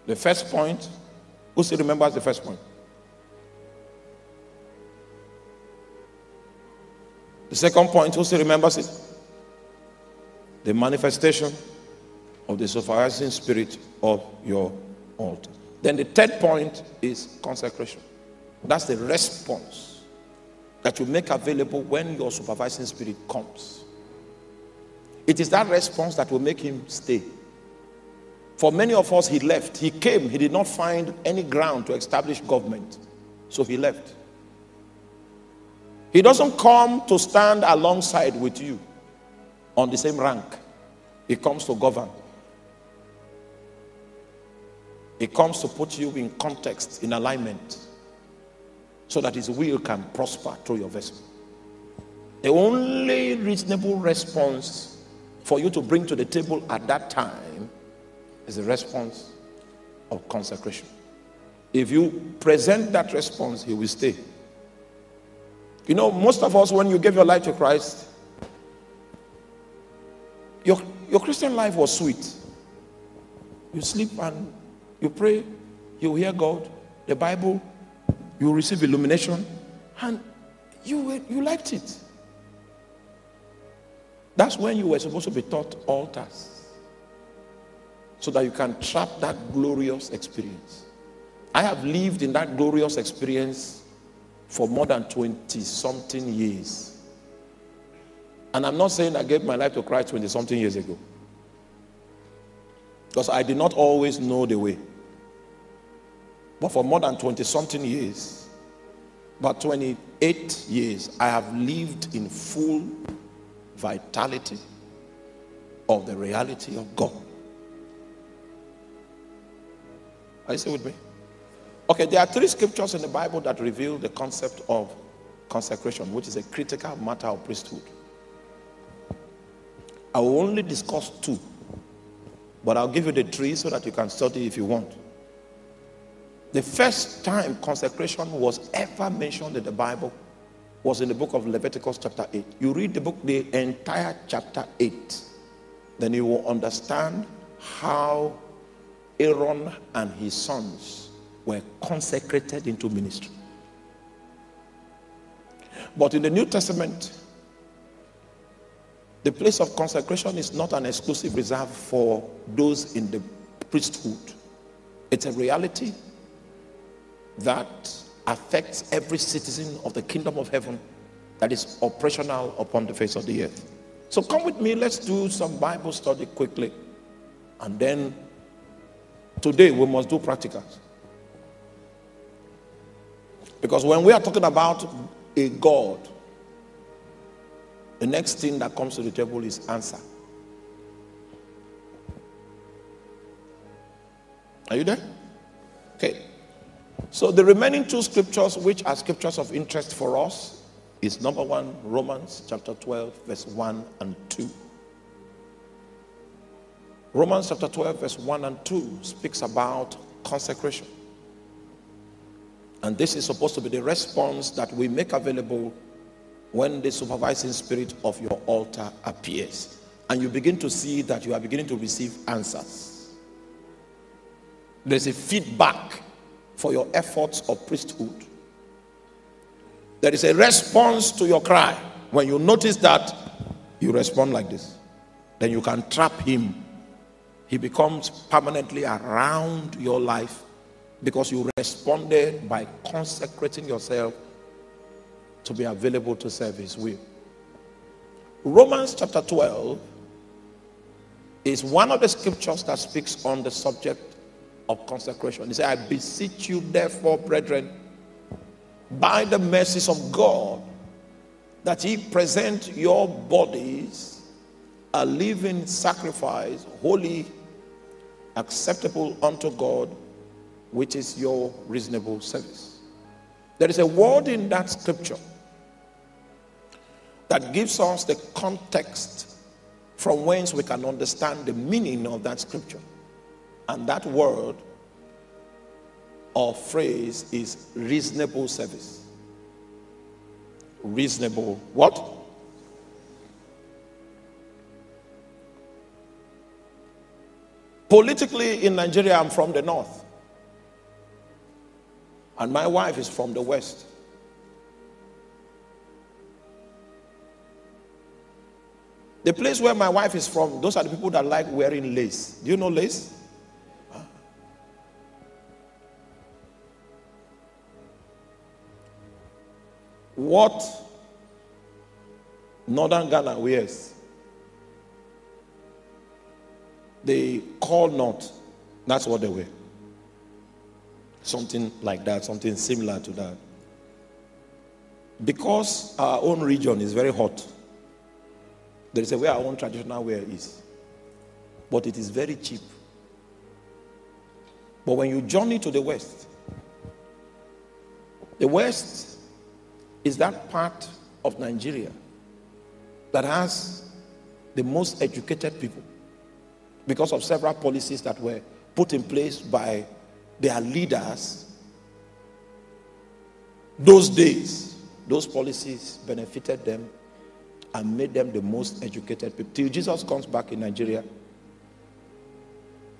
The first point, who still remembers the first point? The second point, who still remembers it? The manifestation of the supervising spirit of your altar. Then the third point is consecration. That's the response that you make available when your supervising spirit comes. It is that response that will make him stay. For many of us, he left. He came, he did not find any ground to establish government. So he left. He doesn't come to stand alongside with you on the same rank, he comes to govern. He comes to put you in context, in alignment, so that his will can prosper through your vessel. The only reasonable response for you to bring to the table at that time is the response of consecration. If you present that response, he will stay. You know, most of us, when you gave your life to Christ, your, your Christian life was sweet. You sleep and you pray, you hear God, the Bible, you receive illumination, and you, you liked it. That's when you were supposed to be taught altars so that you can trap that glorious experience. I have lived in that glorious experience for more than 20 something years. And I'm not saying I gave my life to Christ 20 something years ago. Because I did not always know the way. But for more than 20 something years, about 28 years, I have lived in full vitality of the reality of God. Are you still with me? Okay, there are three scriptures in the Bible that reveal the concept of consecration, which is a critical matter of priesthood. I will only discuss two, but I'll give you the three so that you can study if you want. The first time consecration was ever mentioned in the Bible was in the book of Leviticus, chapter 8. You read the book, the entire chapter 8, then you will understand how Aaron and his sons were consecrated into ministry. But in the New Testament, the place of consecration is not an exclusive reserve for those in the priesthood. It's a reality that affects every citizen of the kingdom of heaven that is operational upon the face of the earth. So come with me, let's do some Bible study quickly. And then today we must do practicals. Because when we are talking about a God, the next thing that comes to the table is answer. Are you there? Okay. So the remaining two scriptures, which are scriptures of interest for us, is number one, Romans chapter 12, verse 1 and 2. Romans chapter 12, verse 1 and 2 speaks about consecration. And this is supposed to be the response that we make available when the supervising spirit of your altar appears. And you begin to see that you are beginning to receive answers. There's a feedback for your efforts of priesthood. There is a response to your cry. When you notice that, you respond like this. Then you can trap him. He becomes permanently around your life because you responded by consecrating yourself to be available to serve his will. Romans chapter 12 is one of the scriptures that speaks on the subject of consecration. He said, I beseech you, therefore, brethren, by the mercies of God, that ye present your bodies a living sacrifice, holy, acceptable unto God, which is your reasonable service. There is a word in that scripture that gives us the context from whence we can understand the meaning of that scripture. And that word or phrase is reasonable service. Reasonable what? Politically in Nigeria, I'm from the north. And my wife is from the west. The place where my wife is from, those are the people that like wearing lace. Do you know lace? What northern Ghana wears, they call not. That's what they wear. Something like that, something similar to that. Because our own region is very hot, there is a way our own traditional wear is. But it is very cheap. But when you journey to the west, the west is that part of Nigeria that has the most educated people because of several policies that were put in place by their leaders. Those days, those policies benefited them and made them the most educated people. Till Jesus comes back in Nigeria,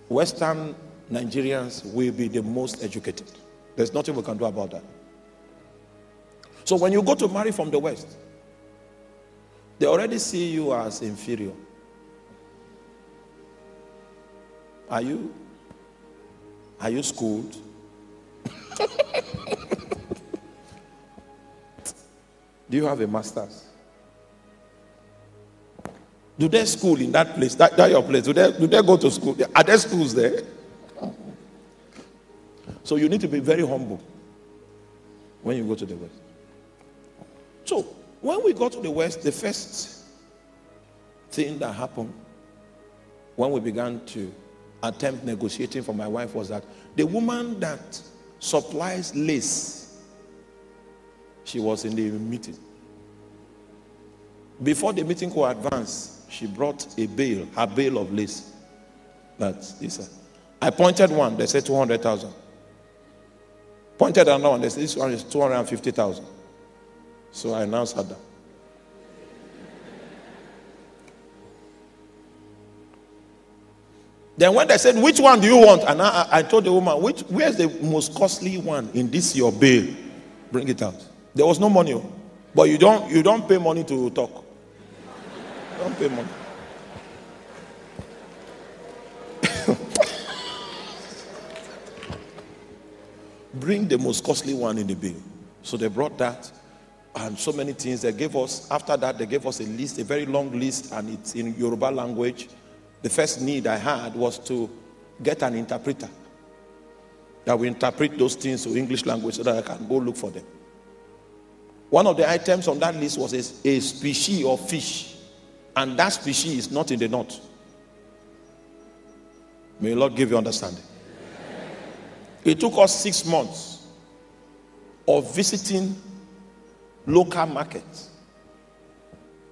Western Nigerians will be the most educated. There's nothing we can do about that. So when you go to marry from the West, they already see you as inferior. Are you? Are you schooled? Do you have a master's? Do they school in that place? That, that your place? Do they, do they go to school? Are there schools there? So you need to be very humble when you go to the West. So when we got to the West, the first thing that happened when we began to attempt negotiating for my wife was that the woman that supplies lace, she was in the meeting. Before the meeting could advance, she brought a bale, her bale of lace. That's this. Uh, I pointed one, they said 200,000. Pointed another one, they said this one is 250,000. So I announced her Then when they said, which one do you want? And I, I told the woman, which, where's the most costly one in this your bill? Bring it out. There was no money. Oh. But you don't, you don't pay money to talk. Don't pay money. Bring the most costly one in the bill. So they brought that and so many things. They gave us, after that, they gave us a list, a very long list, and it's in Yoruba language. The first need I had was to get an interpreter that will interpret those things to English language so that I can go look for them. One of the items on that list was a, a species of fish and that species is not in the north. May the Lord give you understanding. It took us six months of visiting local markets,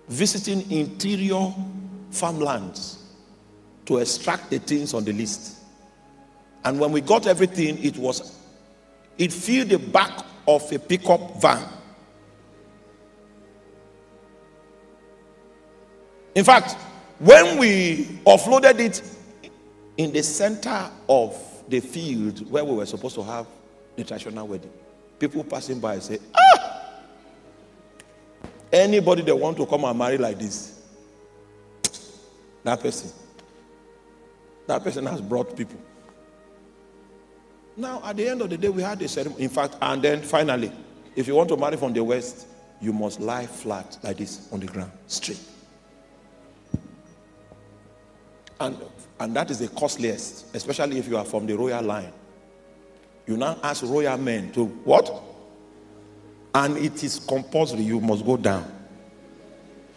visiting interior farmlands to extract the things on the list. And when we got everything, it was it filled the back of a pickup van. In fact, when we offloaded it in the center of the field where we were supposed to have the traditional wedding, people passing by say, Ah! Anybody that want to come and marry like this, that person, that person has brought people. Now, at the end of the day, we had a ceremony. In fact, and then finally, if you want to marry from the west, you must lie flat like this on the ground, straight. And, and that is the costliest, especially if you are from the royal line. You now ask royal men to what? And it is compulsory, you must go down.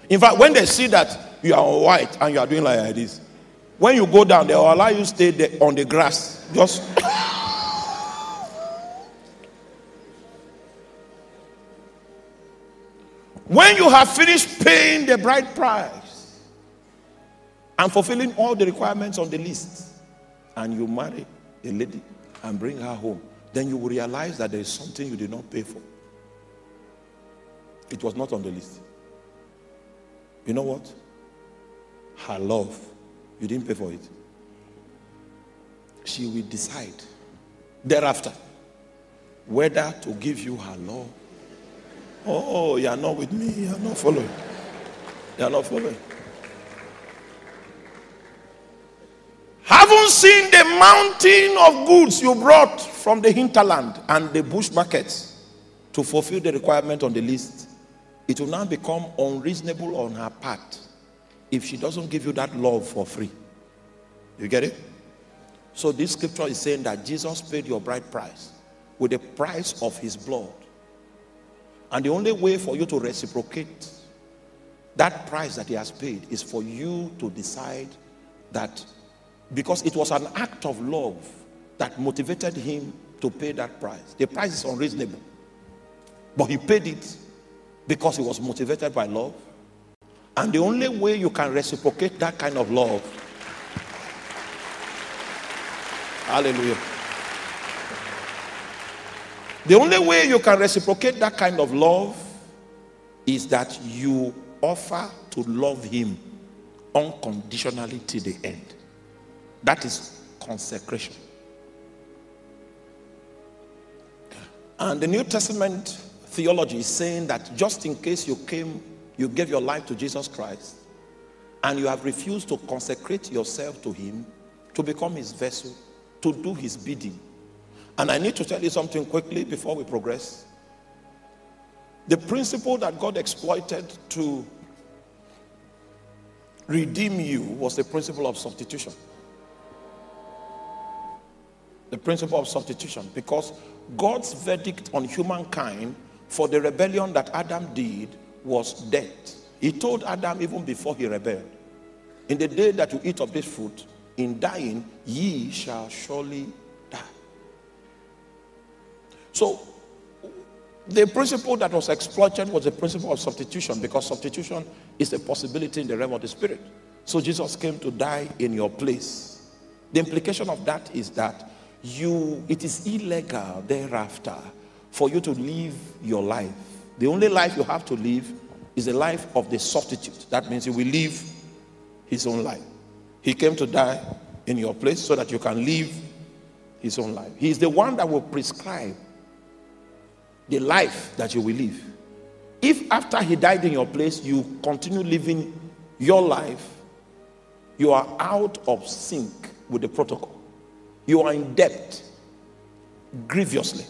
In fact, when they see that you are white and you are doing like this, when you go down, they will allow you stay there on the grass. Just When you have finished paying the bride price and fulfilling all the requirements on the list, and you marry a lady and bring her home, then you will realize that there is something you did not pay for. It was not on the list. You know what? Her love. You didn't pay for it. She will decide thereafter whether to give you her love Oh, you are not with me. You are not following. You are not following. Haven't seen the mountain of goods you brought from the hinterland and the bush markets to fulfill the requirement on the list. It will now become unreasonable on her part if she doesn't give you that love for free. You get it? So this scripture is saying that Jesus paid your bride price with the price of his blood. And the only way for you to reciprocate that price that he has paid is for you to decide that because it was an act of love that motivated him to pay that price. The price is unreasonable, but he paid it because he was motivated by love. And the only way you can reciprocate that kind of love, hallelujah. The only way you can reciprocate that kind of love is that you offer to love him unconditionally to the end. That is consecration. And the New Testament theology is saying that just in case you came, you gave your life to Jesus Christ, and you have refused to consecrate yourself to him, to become his vessel, to do his bidding, and I need to tell you something quickly before we progress. The principle that God exploited to redeem you was the principle of substitution. The principle of substitution. Because God's verdict on humankind for the rebellion that Adam did was death. He told Adam even before he rebelled, In the day that you eat of this fruit, in dying, ye shall surely die. so the principle that was exploited was the principle of substitution because substitution is a possibility in the realm of the spirit. So Jesus came to die in your place. The implication of that is that you it is illegal thereafter for you to live your life. The only life you have to live is the life of the substitute. That means you will live his own life. He came to die in your place so that you can live his own life. He is the one that will prescribe the life that you will live. If after he died in your place, you continue living your life, you are out of sync with the protocol. You are in debt grievously.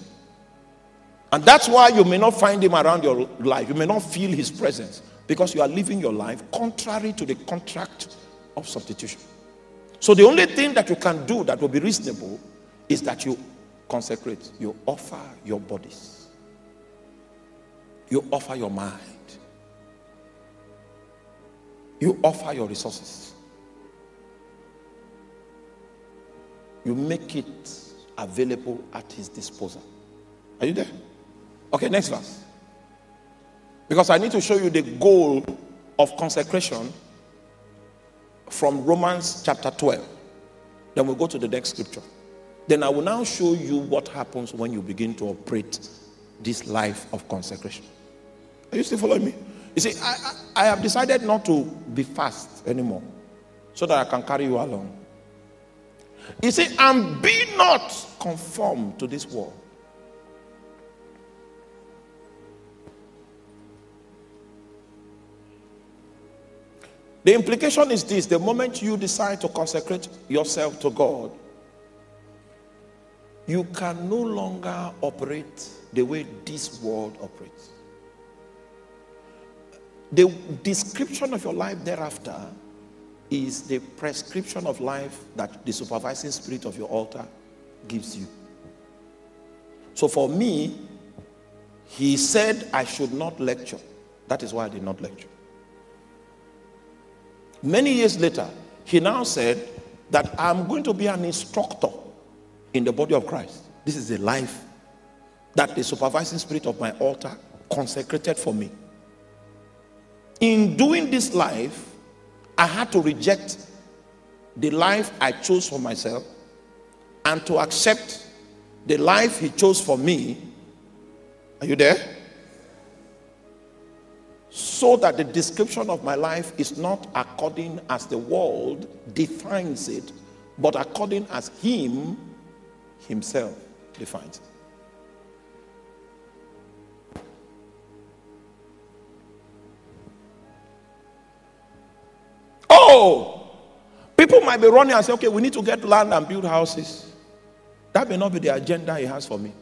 And that's why you may not find him around your life. You may not feel his presence because you are living your life contrary to the contract of substitution. So the only thing that you can do that will be reasonable is that you consecrate, you offer your bodies you offer your mind. You offer your resources. You make it available at his disposal. Are you there? Okay, next verse. Because I need to show you the goal of consecration from Romans chapter 12. Then we'll go to the next scripture. Then I will now show you what happens when you begin to operate this life of consecration. Are you still following me? You see, I, I, I have decided not to be fast anymore so that I can carry you along. You see, and be not conformed to this world. The implication is this the moment you decide to consecrate yourself to God, you can no longer operate the way this world operates. The description of your life thereafter is the prescription of life that the supervising spirit of your altar gives you. So for me, he said I should not lecture. That is why I did not lecture. Many years later, he now said that I'm going to be an instructor in the body of Christ. This is the life that the supervising spirit of my altar consecrated for me. In doing this life, I had to reject the life I chose for myself and to accept the life he chose for me. Are you there? So that the description of my life is not according as the world defines it, but according as him himself defines it. Oh, people might be running and say, okay, we need to get land and build houses. That may not be the agenda he has for me.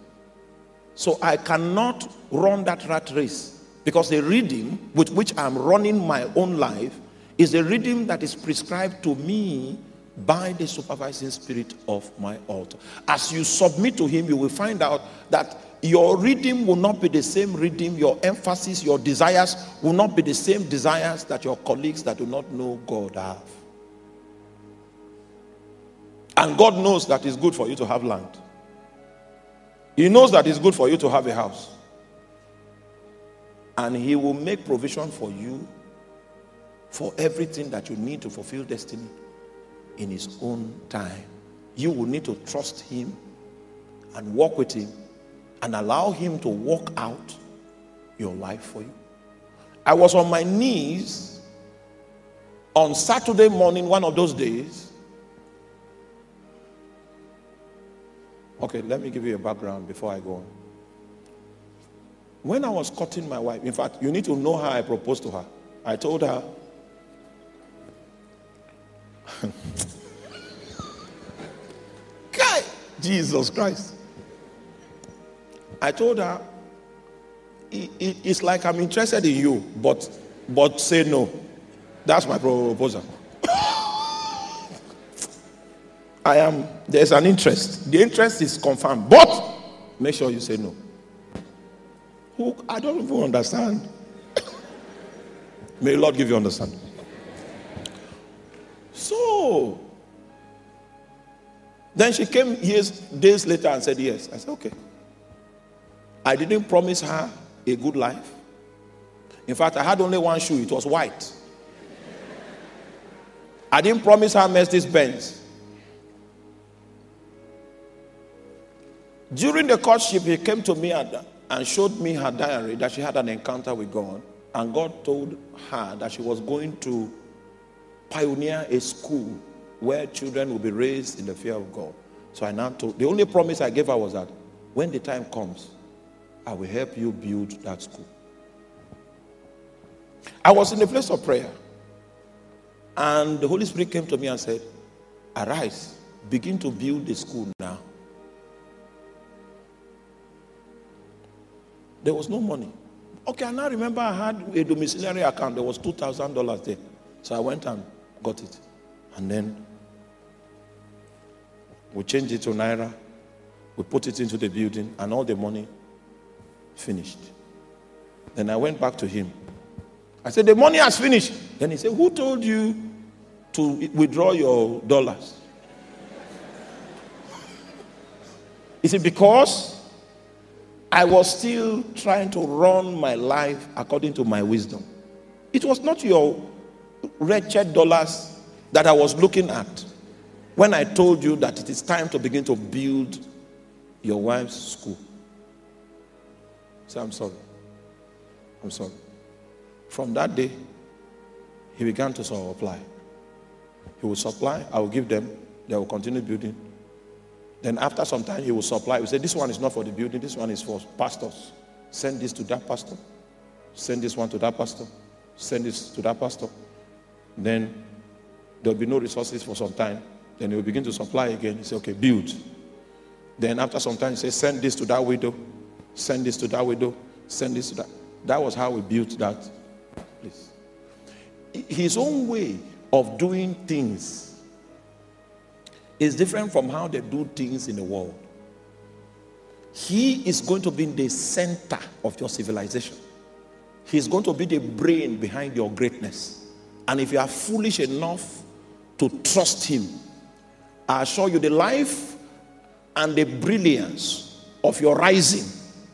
So I cannot run that rat race because the rhythm with which I'm running my own life is a rhythm that is prescribed to me by the supervising spirit of my altar. As you submit to him, you will find out that your reading will not be the same reading, your emphasis, your desires will not be the same desires that your colleagues that do not know God have. And God knows that it's good for you to have land. He knows that it's good for you to have a house. And He will make provision for you for everything that you need to fulfill destiny in His own time. You will need to trust Him and walk with Him and allow Him to walk out your life for you. I was on my knees on Saturday morning, one of those days. Okay, let me give you a background before I go on. When I was courting my wife, in fact, you need to know how I proposed to her. I told her, Guy, Jesus Christ. I told her, it, it, it's like I'm interested in you, but but say no. That's my proposal. I am, there's an interest. The interest is confirmed, but make sure you say no. Who, I don't even understand. May the Lord give you understanding. So, then she came years, days later and said yes. I said, okay. I didn't promise her a good life. In fact, I had only one shoe, it was white. I didn't promise her Mercedes Benz. During the courtship, he came to me and, and showed me her diary that she had an encounter with God. And God told her that she was going to pioneer a school where children will be raised in the fear of God. So I now told, the only promise I gave her was that when the time comes, I will help you build that school. I was in a place of prayer, and the Holy Spirit came to me and said, Arise, begin to build the school now. There was no money. Okay, I now remember I had a domiciliary account. There was $2,000 there. So I went and got it. And then we changed it to Naira. We put it into the building, and all the money Finished. Then I went back to him. I said, The money has finished. Then he said, Who told you to withdraw your dollars? He said, Because I was still trying to run my life according to my wisdom. It was not your wretched dollars that I was looking at. when I told you that it is time to begin to build your wife's school. Say, I'm sorry. I'm sorry. From that day, he began to supply. He will supply, I will give them, they will continue building. Then after some time, he will supply. He will say, This one is not for the building, this one is for pastors. Send this to that pastor. Send this one to that pastor. Send this to that pastor. Then there'll be no resources for some time. Then he will begin to supply again. He say, Okay, build. Then after some time, he says, Send this to that widow. Send this to that widow. Send this to that. That was how we built that place. His own way of doing things is different from how they do things in the world. He is going to be in the center of your civilization. He's going to be the brain behind your greatness. And if you are foolish enough to trust him, I assure you the life and the brilliance of your rising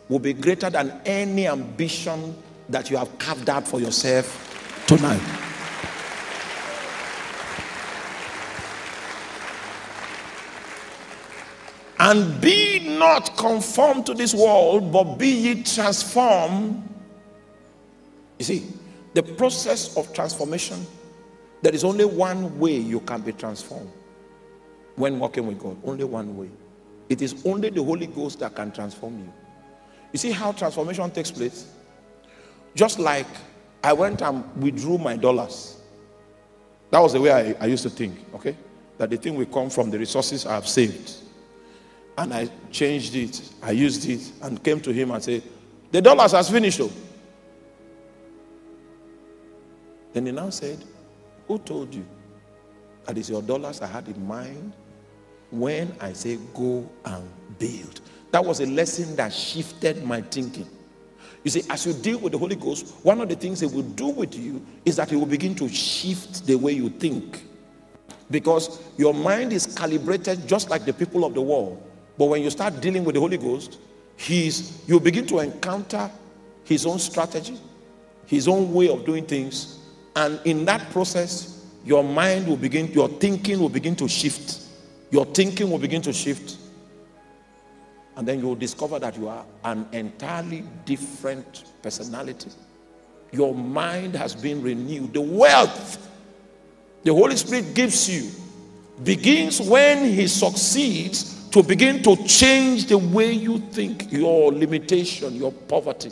will be greater than any ambition that you have carved out for yourself tonight. And be not conformed to this world, but be ye transformed. You see, the process of transformation, there is only one way you can be transformed when walking with God. Only one way. It is only the Holy Ghost that can transform you. You see how transformation takes place? Just like I went and withdrew my dollars. That was the way I, I used to think, okay? That the thing will come from the resources I have saved. And I changed it, I used it, and came to him and said, The dollars has finished. Though. Then he now said, Who told you that it's your dollars I had in mind when I say go and build? That was a lesson that shifted my thinking. You see, as you deal with the Holy Ghost, one of the things He will do with you is that He will begin to shift the way you think. Because your mind is calibrated just like the people of the world. But when you start dealing with the Holy Ghost, He's you begin to encounter His own strategy, His own way of doing things. And in that process, your mind will begin, your thinking will begin to shift. Your thinking will begin to shift and then you will discover that you are an entirely different personality. Your mind has been renewed. The wealth the Holy Spirit gives you begins when He succeeds to begin to change the way you think. Your limitation, your poverty,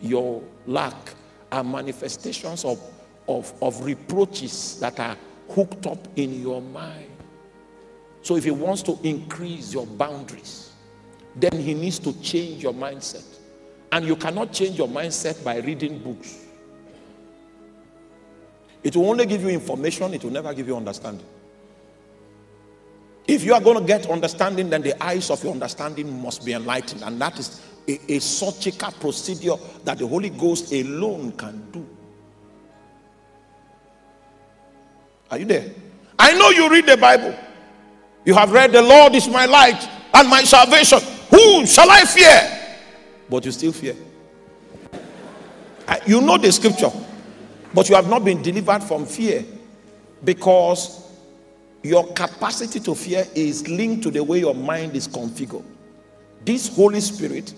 your lack are manifestations of, of, of reproaches that are hooked up in your mind. So if He wants to increase your boundaries, then he needs to change your mindset. And you cannot change your mindset by reading books. It will only give you information, it will never give you understanding. If you are going to get understanding, then the eyes of your understanding must be enlightened. And that is a, a surgical procedure that the Holy Ghost alone can do. Are you there? I know you read the Bible. You have read, The Lord is my light and my salvation. Who shall I fear? But you still fear. You know the scripture, but you have not been delivered from fear because your capacity to fear is linked to the way your mind is configured. This Holy Spirit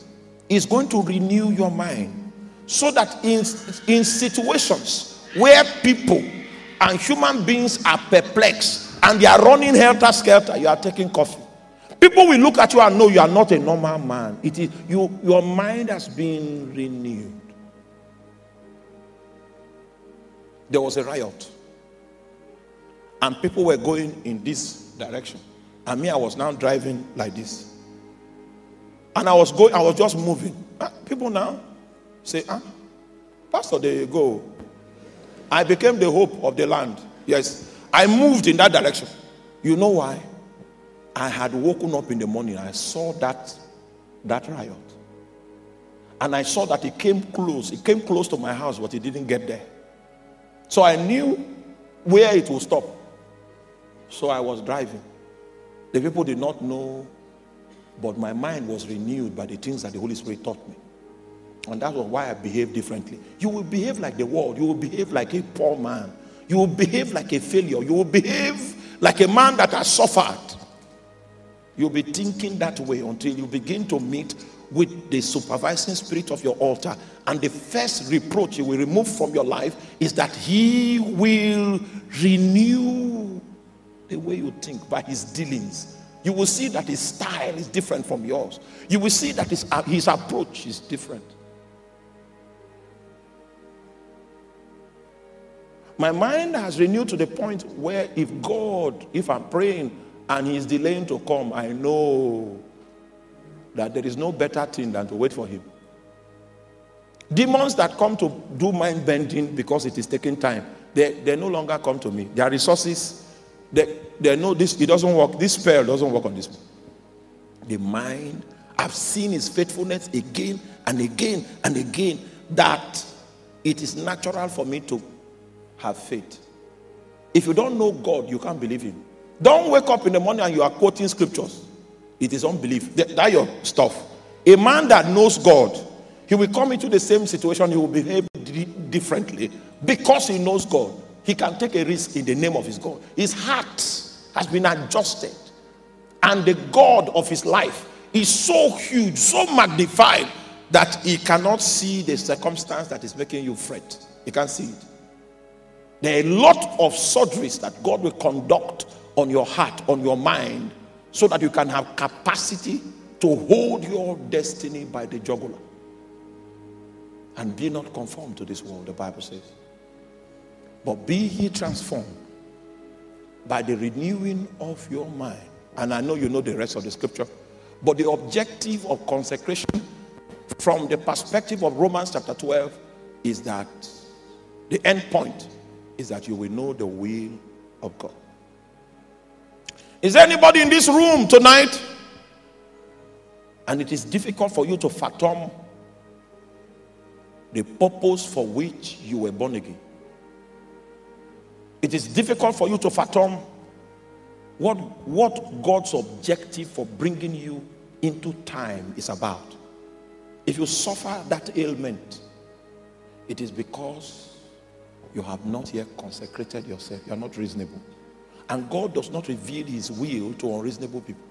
is going to renew your mind so that in, in situations where people and human beings are perplexed and they are running helter skelter, you are taking coffee. People will look at you and know you are not a normal man. It is you, your mind has been renewed. There was a riot, and people were going in this direction. And me, I was now driving like this. And I was going, I was just moving. Ah, people now say, ah, Pastor, there you go. I became the hope of the land. Yes. I moved in that direction. You know why? I had woken up in the morning. I saw that, that riot. And I saw that it came close. It came close to my house, but it didn't get there. So I knew where it would stop. So I was driving. The people did not know, but my mind was renewed by the things that the Holy Spirit taught me. And that was why I behaved differently. You will behave like the world. You will behave like a poor man. You will behave like a failure. You will behave like a man that has suffered. You'll be thinking that way until you begin to meet with the supervising spirit of your altar. And the first reproach he will remove from your life is that he will renew the way you think by his dealings. You will see that his style is different from yours. You will see that his, uh, his approach is different. My mind has renewed to the point where if God, if I'm praying and he's delaying to come, I know that there is no better thing than to wait for him. Demons that come to do mind bending because it is taking time, they, they no longer come to me. Their resources, they, they know this, it doesn't work. This spell doesn't work on this. The mind, I've seen his faithfulness again and again and again that it is natural for me to have faith. If you don't know God, you can't believe him. Don't wake up in the morning and you are quoting scriptures. It is unbelief. That, that your stuff. A man that knows God, he will come into the same situation, he will behave differently because he knows God. He can take a risk in the name of his God. His heart has been adjusted, and the God of his life is so huge, so magnified that he cannot see the circumstance that is making you fret. He can't see it. There are a lot of surgeries that God will conduct on your heart, on your mind, so that you can have capacity to hold your destiny by the jugular. And be not conformed to this world, the Bible says. But be ye transformed by the renewing of your mind. And I know you know the rest of the scripture. But the objective of consecration from the perspective of Romans chapter 12 is that the end point is that you will know the will of God. Is there anybody in this room tonight? And it is difficult for you to fathom the purpose for which you were born again. It is difficult for you to fathom what, what God's objective for bringing you into time is about. If you suffer that ailment, it is because you have not yet consecrated yourself. You are not reasonable. And God does not reveal his will to unreasonable people.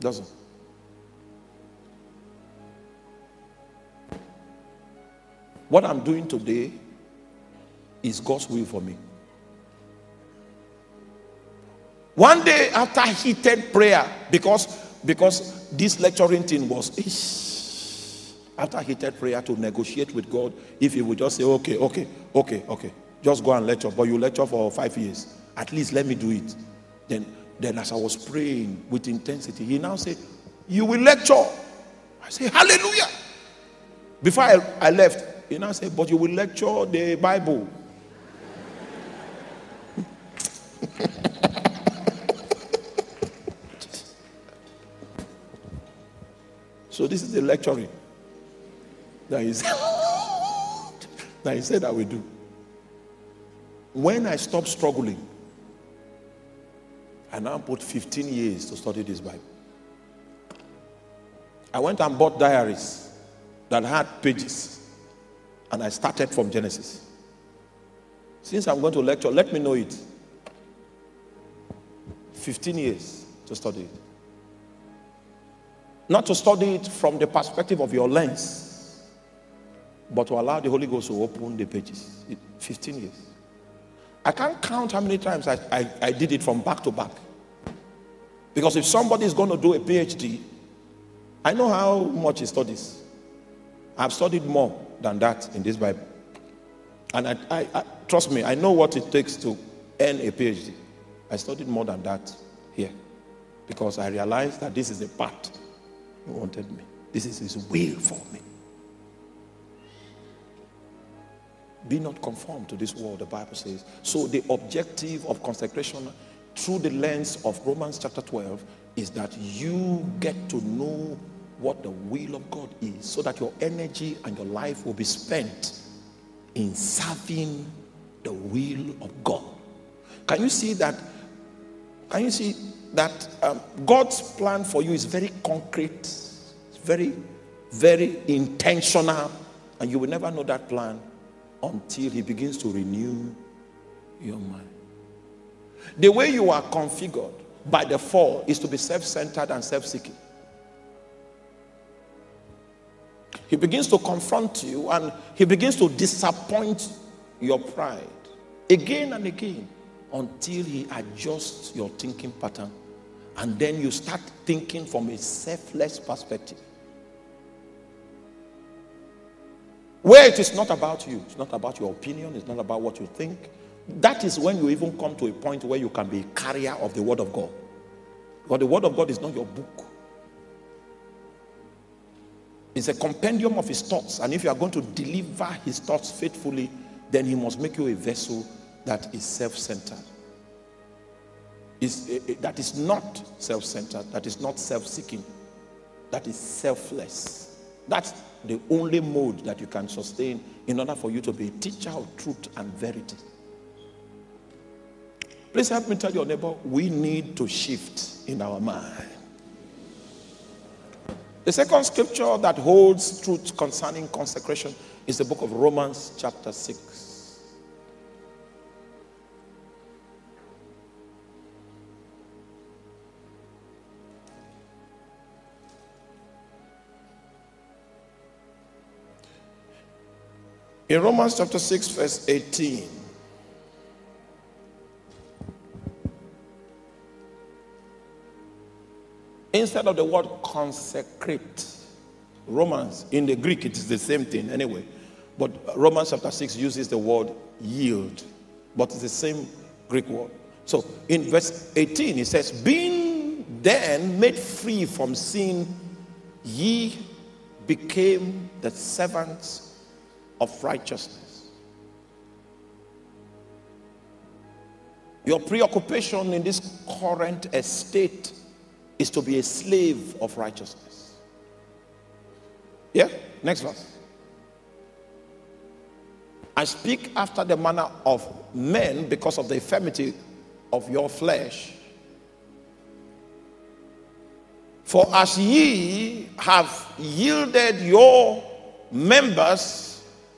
Doesn't. What I'm doing today is God's will for me. One day after heated prayer, because because this lecturing thing was after heated prayer to negotiate with God, if he would just say, okay, okay, okay, okay. Just go and lecture. But you lecture for five years. At least let me do it. Then, then as I was praying with intensity, he now said, You will lecture. I say, Hallelujah. Before I, I left, he now said, But you will lecture the Bible. So this is the lecturing that he said, that he said I will do. When I stopped struggling, I now put 15 years to study this Bible. I went and bought diaries that had pages, and I started from Genesis. Since I'm going to lecture, let me know it. 15 years to study it. Not to study it from the perspective of your lens, but to allow the Holy Ghost to open the pages. 15 years. I can't count how many times I, I, I did it from back to back. Because if somebody is going to do a PhD, I know how much he studies. I've studied more than that in this Bible. And I, I, I, trust me, I know what it takes to earn a PhD. I studied more than that here because I realized that this is the path he wanted me. This is his will for me. Be not conformed to this world, the Bible says. So, the objective of consecration through the lens of Romans chapter 12 is that you get to know what the will of God is so that your energy and your life will be spent in serving the will of God. Can you see that? Can you see that um, God's plan for you is very concrete, very, very intentional, and you will never know that plan until he begins to renew your mind. The way you are configured by the fall is to be self centered and self seeking. He begins to confront you and he begins to disappoint your pride again and again until he adjusts your thinking pattern. And then you start thinking from a selfless perspective. Where it is not about you, it's not about your opinion, it's not about what you think. That is when you even come to a point where you can be a carrier of the Word of God. But the Word of God is not your book, it's a compendium of His thoughts. And if you are going to deliver His thoughts faithfully, then He must make you a vessel that is self centered. Is, uh, that is not self centered, that is not self seeking, that is selfless. That's the only mode that you can sustain in order for you to be a teacher of truth and verity. Please help me tell your neighbor, we need to shift in our mind. The second scripture that holds truth concerning consecration is the book of Romans, chapter 6. In Romans chapter 6, verse 18, instead of the word consecrate, Romans, in the Greek, it is the same thing anyway. But Romans chapter 6 uses the word yield, but it's the same Greek word. So in verse 18, it says, Being then made free from sin, ye became the servants of righteousness. Your preoccupation in this current estate is to be a slave of righteousness. Yeah? Next verse. I speak after the manner of men because of the infirmity of your flesh. For as ye have yielded your members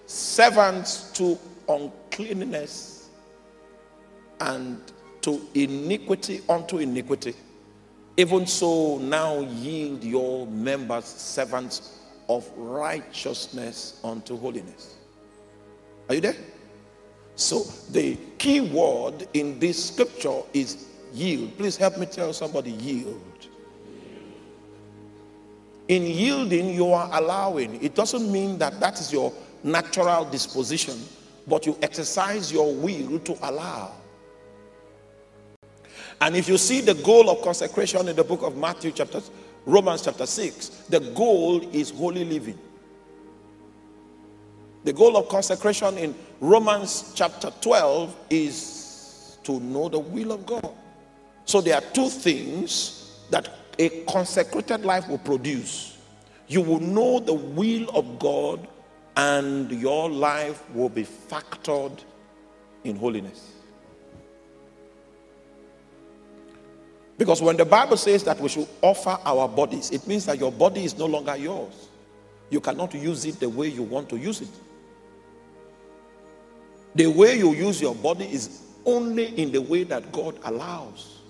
servants to uncleanness and to iniquity unto iniquity. Even so, now yield your members servants of righteousness unto holiness. Are you there? So, the key word in this scripture is yield. Please help me tell somebody yield. In yielding, you are allowing. It doesn't mean that that is your natural disposition, but you exercise your will to allow. And if you see the goal of consecration in the book of Matthew, chapter Romans chapter 6, the goal is holy living. The goal of consecration in Romans chapter 12 is to know the will of God. So there are two things that a consecrated life will produce. You will know the will of God and your life will be factored in holiness. Because when the Bible says that we should offer our bodies, it means that your body is no longer yours. You cannot use it the way you want to use it. The way you use your body is only in the way that God allows.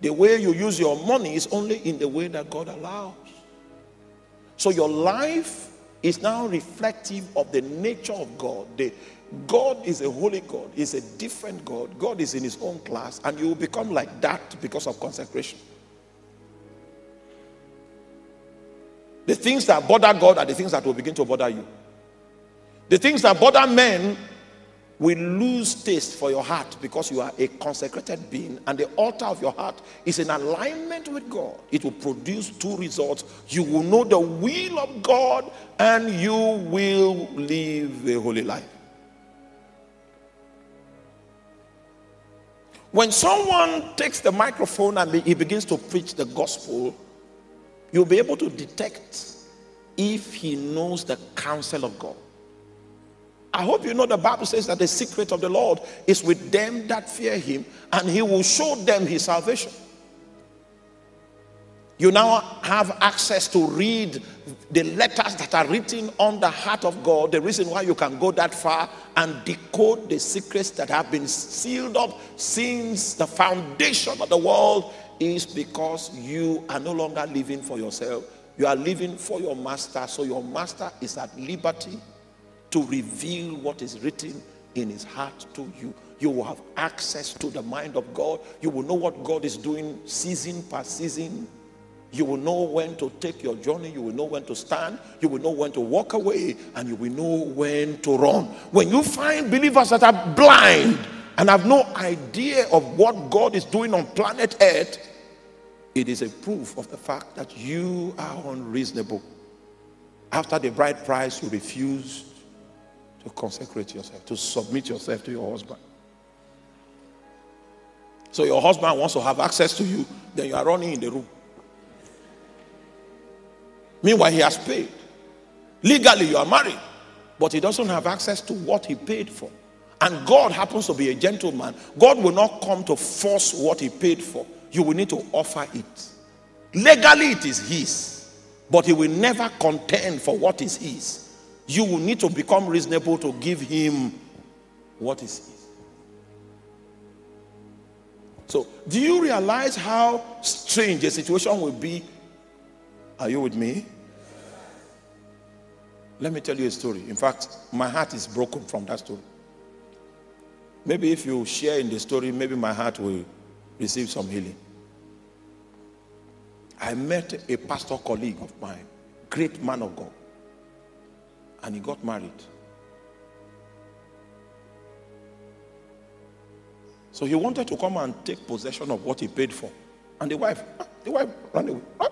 The way you use your money is only in the way that God allows. So your life is now reflective of the nature of God. The, God is a holy God, He's a different God. God is in His own class, and you will become like that because of consecration. The things that bother God are the things that will begin to bother you. The things that bother men will lose taste for your heart because you are a consecrated being and the altar of your heart is in alignment with God. It will produce two results. You will know the will of God and you will live a holy life. When someone takes the microphone and he begins to preach the gospel, you'll be able to detect if he knows the counsel of God. I hope you know the Bible says that the secret of the Lord is with them that fear him, and he will show them his salvation. You now have access to read the letters that are written on the heart of God. The reason why you can go that far and decode the secrets that have been sealed up since the foundation of the world is because you are no longer living for yourself. You are living for your master. So your master is at liberty to reveal what is written in his heart to you. You will have access to the mind of God. You will know what God is doing season per season. You will know when to take your journey. You will know when to stand. You will know when to walk away. And you will know when to run. When you find believers that are blind and have no idea of what God is doing on planet Earth, it is a proof of the fact that you are unreasonable. After the bride price, you refuse to consecrate yourself, to submit yourself to your husband. So your husband wants to have access to you, then you are running in the room. Meanwhile, he has paid. Legally, you are married, but he doesn't have access to what he paid for. And God happens to be a gentleman. God will not come to force what he paid for. You will need to offer it. Legally, it is his, but he will never contend for what is his you will need to become reasonable to give him what is his. So, do you realize how strange a situation will be? Are you with me? Let me tell you a story. In fact, my heart is broken from that story. Maybe if you share in the story, maybe my heart will receive some healing. I met a pastor colleague of mine, great man of God and he got married. So he wanted to come and take possession of what he paid for. And the wife, ah, the wife ran away. Ah,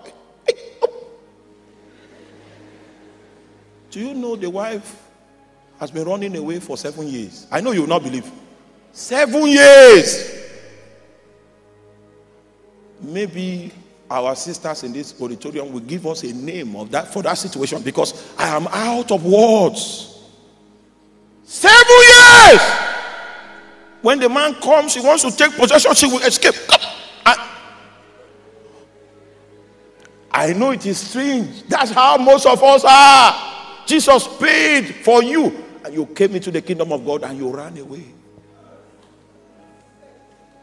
oh. Do you know the wife has been running away for seven years? I know you will not believe. Seven years. Maybe our sisters in this auditorium will give us a name of that for that situation because I am out of words. Seven years. When the man comes, he wants to take possession, she will escape. I, know it is strange. That's how most of us are. Jesus paid for you, and you came into the kingdom of God and you ran away.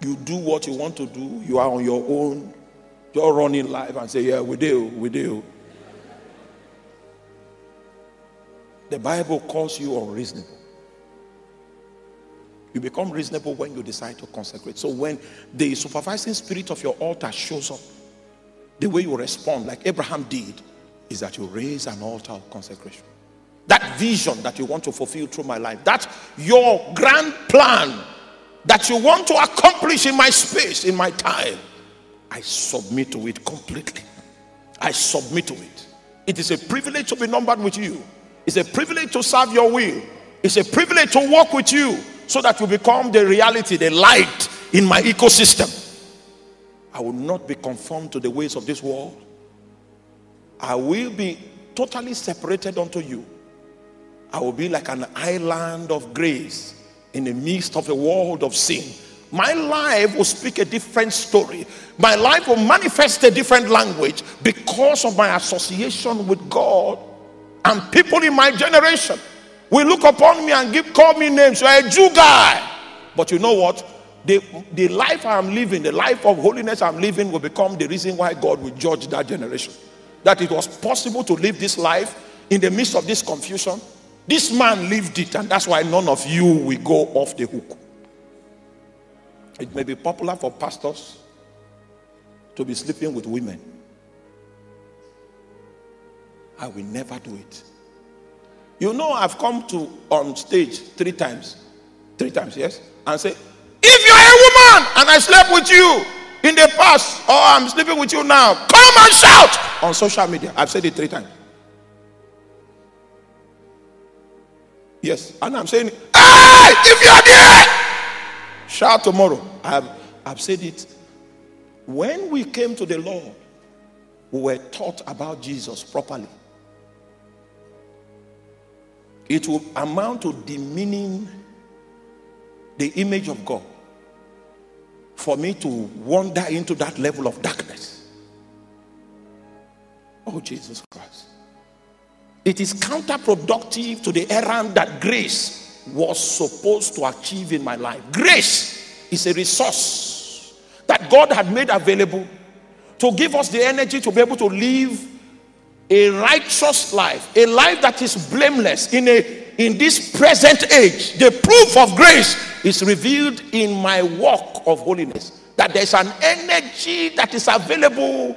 You do what you want to do, you are on your own just run in life and say, Yeah, we do, we do. The Bible calls you unreasonable. You become reasonable when you decide to consecrate. So when the supervising spirit of your altar shows up, the way you respond, like Abraham did, is that you raise an altar of consecration. That vision that you want to fulfill through my life, that's your grand plan that you want to accomplish in my space, in my time. I submit to it completely. I submit to it. It is a privilege to be numbered with you. It's a privilege to serve your will. It's a privilege to walk with you so that you become the reality, the light in my ecosystem. I will not be conformed to the ways of this world. I will be totally separated unto you. I will be like an island of grace in the midst of a world of sin my life will speak a different story. My life will manifest a different language because of my association with God and people in my generation will look upon me and give call me names. You're a Jew guy. But you know what? The, the life I'm living, the life of holiness I'm living, will become the reason why God will judge that generation. That it was possible to live this life in the midst of this confusion. This man lived it, and that's why none of you will go off the hook. It may be popular for pastors to be sleeping with women. I will never do it. You know, I've come to on stage three times, three times, yes, and say, if you're a woman and I slept with you in the past, or I'm sleeping with you now, come and shout on social media. I've said it three times. Yes, and I'm saying, hey, if you're there, Shout tomorrow. I've, I've said it. When we came to the Lord, we were taught about Jesus properly. It will amount to demeaning the image of God for me to wander into that level of darkness. Oh, Jesus Christ. It is counterproductive to the errand that grace was supposed to achieve in my life. Grace is a resource that God had made available to give us the energy to be able to live a righteous life, a life that is blameless in a in this present age. The proof of grace is revealed in my walk of holiness. That there's an energy that is available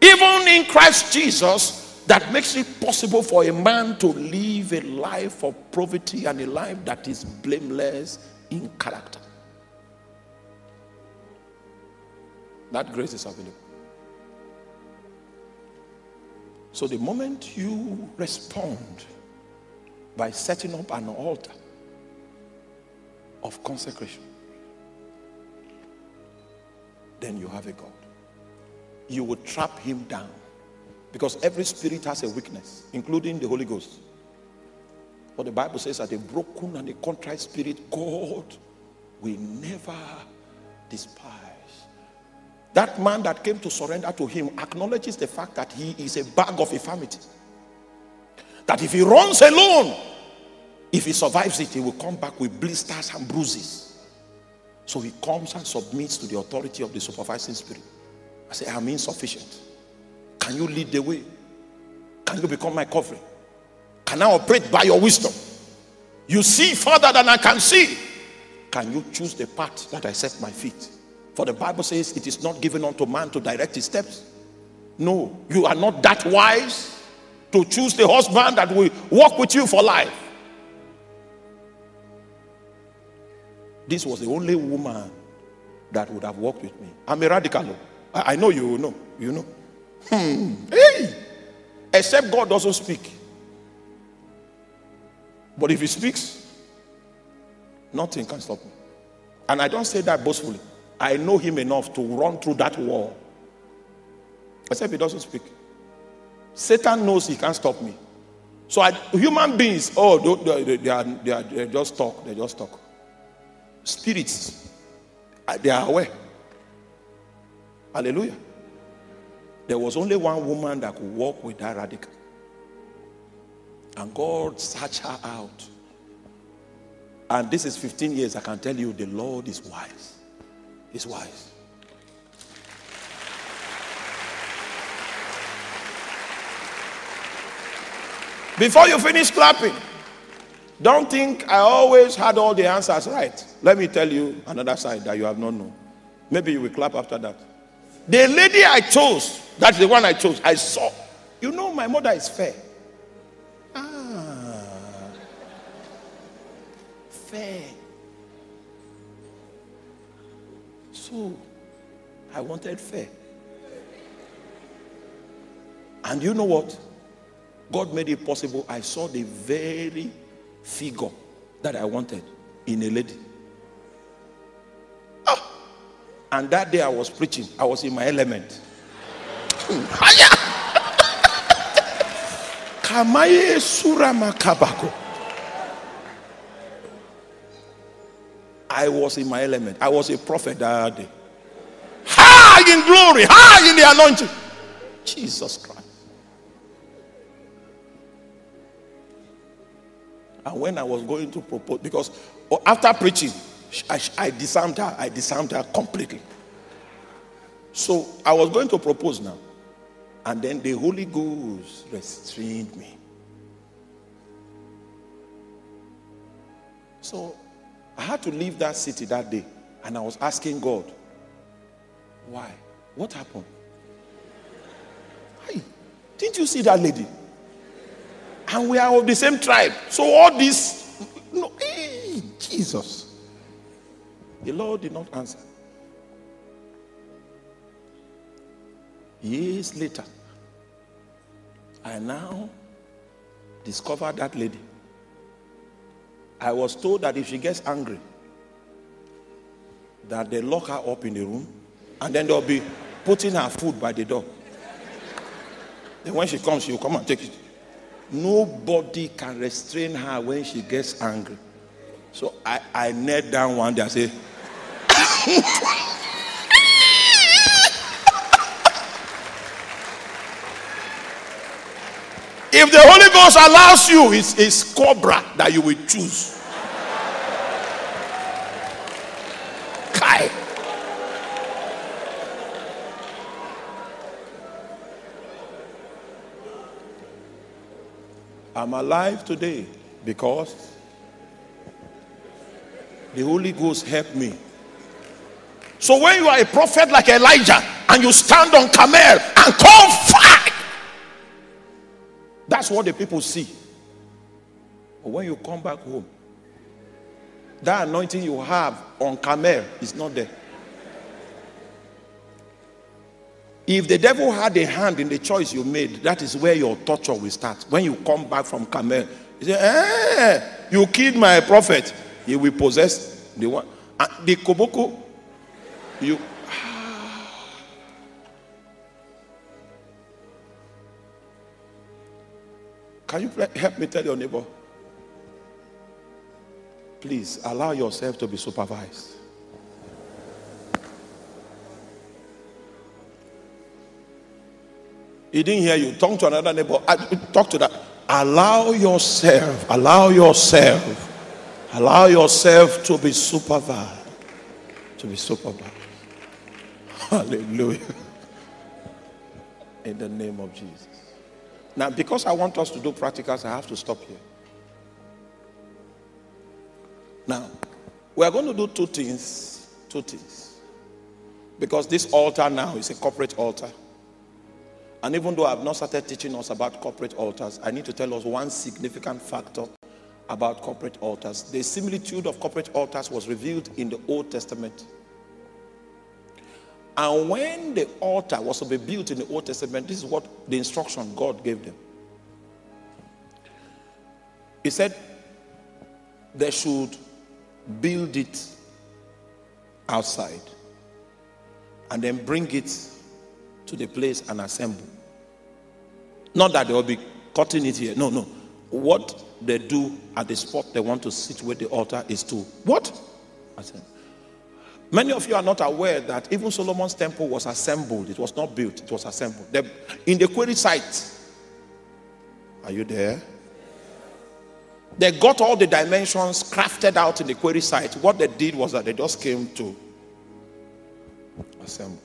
even in Christ Jesus that makes it possible for a man to live a life of poverty and a life that is blameless in character. That grace is available. So the moment you respond by setting up an altar of consecration, then you have a God. You will trap him down because every spirit has a weakness, including the Holy Ghost. But the Bible says that a broken and a contrite spirit, God will never despise. That man that came to surrender to him acknowledges the fact that he is a bag of infirmity. That if he runs alone, if he survives it, he will come back with blisters and bruises. So he comes and submits to the authority of the supervising spirit. I say, I'm insufficient. Can you lead the way? Can you become my covering? Can I operate by your wisdom? You see further than I can see. Can you choose the path that I set my feet? For the Bible says it is not given unto man to direct his steps. No, you are not that wise to choose the husband that will walk with you for life. This was the only woman that would have walked with me. I'm a radical. I, know you know. You know. Hmm. Hey! Except God doesn't speak. But if He speaks, nothing can stop me. And I don't say that boastfully. I know him enough to run through that wall. Except he doesn't speak. Satan knows he can't stop me. So I, human beings, oh, they, they, are, they, are, they just talk. They just talk. Spirits, uh, they are aware. Hallelujah. There was only one woman that could walk with that radical. And God searched her out. And this is 15 years. I can tell you the Lord is wise is wise. Before you finish clapping, don't think I always had all the answers right. Let me tell you another side that you have not known. Maybe you will clap after that. The lady I chose, that's the one I chose, I saw. You know, my mother is fair. Ah, fair. So I wanted fair. And you know what? God made it possible. I saw the very figure that I wanted in a lady. Ah! And that day I was preaching, I was in my element. Kamaye Surama Kabako. I was in my element. I was a prophet that day. High in glory, high in the anointing. Jesus Christ. And when I was going to propose, because after preaching, I, I disarmed her. I disarmed her completely. So I was going to propose now. And then the Holy Ghost restrained me. So I had to leave that city that day. And I was asking God, why? What happened? Hey, didn't you see that lady? And we are of the same tribe. So all this, no, hey, Jesus. The Lord did not answer. Years later, I now discovered that lady. I was told that if she gets angry, that they lock her up in the room and then they'll be putting her food by the door. Then when she comes, she'll come and take it. Nobody can restrain her when she gets angry. So I, I knelt down one day and say, If the Holy Ghost allows you, it's, it's cobra that you will choose. Kai. I'm alive today because the Holy Ghost helped me. So when you are a prophet like Elijah and you stand on Carmel and call fire, that's what the people see. But when you come back home, that anointing you have on Carmel is not there. If the devil had a hand in the choice you made, that is where your torture will start. When you come back from Carmel, you say, eh, you killed my prophet. He will possess the one. the koboko, you. Can you help me tell your neighbor? Please allow yourself to be supervised. He didn't hear you. Talk to another neighbor. Talk to that. Allow yourself, allow yourself, allow yourself to be supervised. To be supervised. Hallelujah. In the name of Jesus. Now, because I want us to do practicals, I have to stop here. Now, we are going to do two things. Two things. Because this altar now is a corporate altar. And even though I've not started teaching us about corporate altars, I need to tell us one significant factor about corporate altars. The similitude of corporate altars was revealed in the Old Testament. And when the altar was to be built in the Old Testament, this is what the instruction God gave them. He said they should build it outside and then bring it to the place and assemble. Not that they will be cutting it here. No, no. What they do at the spot they want to situate the altar is to what? Assemble. Many of you are not aware that even Solomon's temple was assembled. It was not built, it was assembled. in the quarry site. Are you there? They got all the dimensions crafted out in the quarry site. What they did was that they just came to assemble.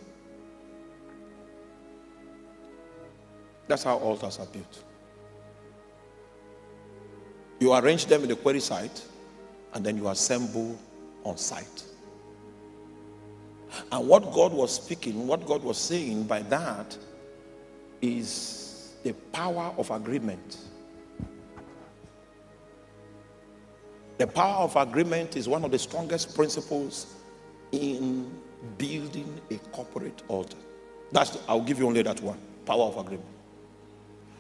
That's how altars are built. You arrange them in the quarry site and then you assemble on site. And what God was speaking, what God was saying by that is the power of agreement. The power of agreement is one of the strongest principles in building a corporate altar. That's I'll give you only that one. Power of agreement.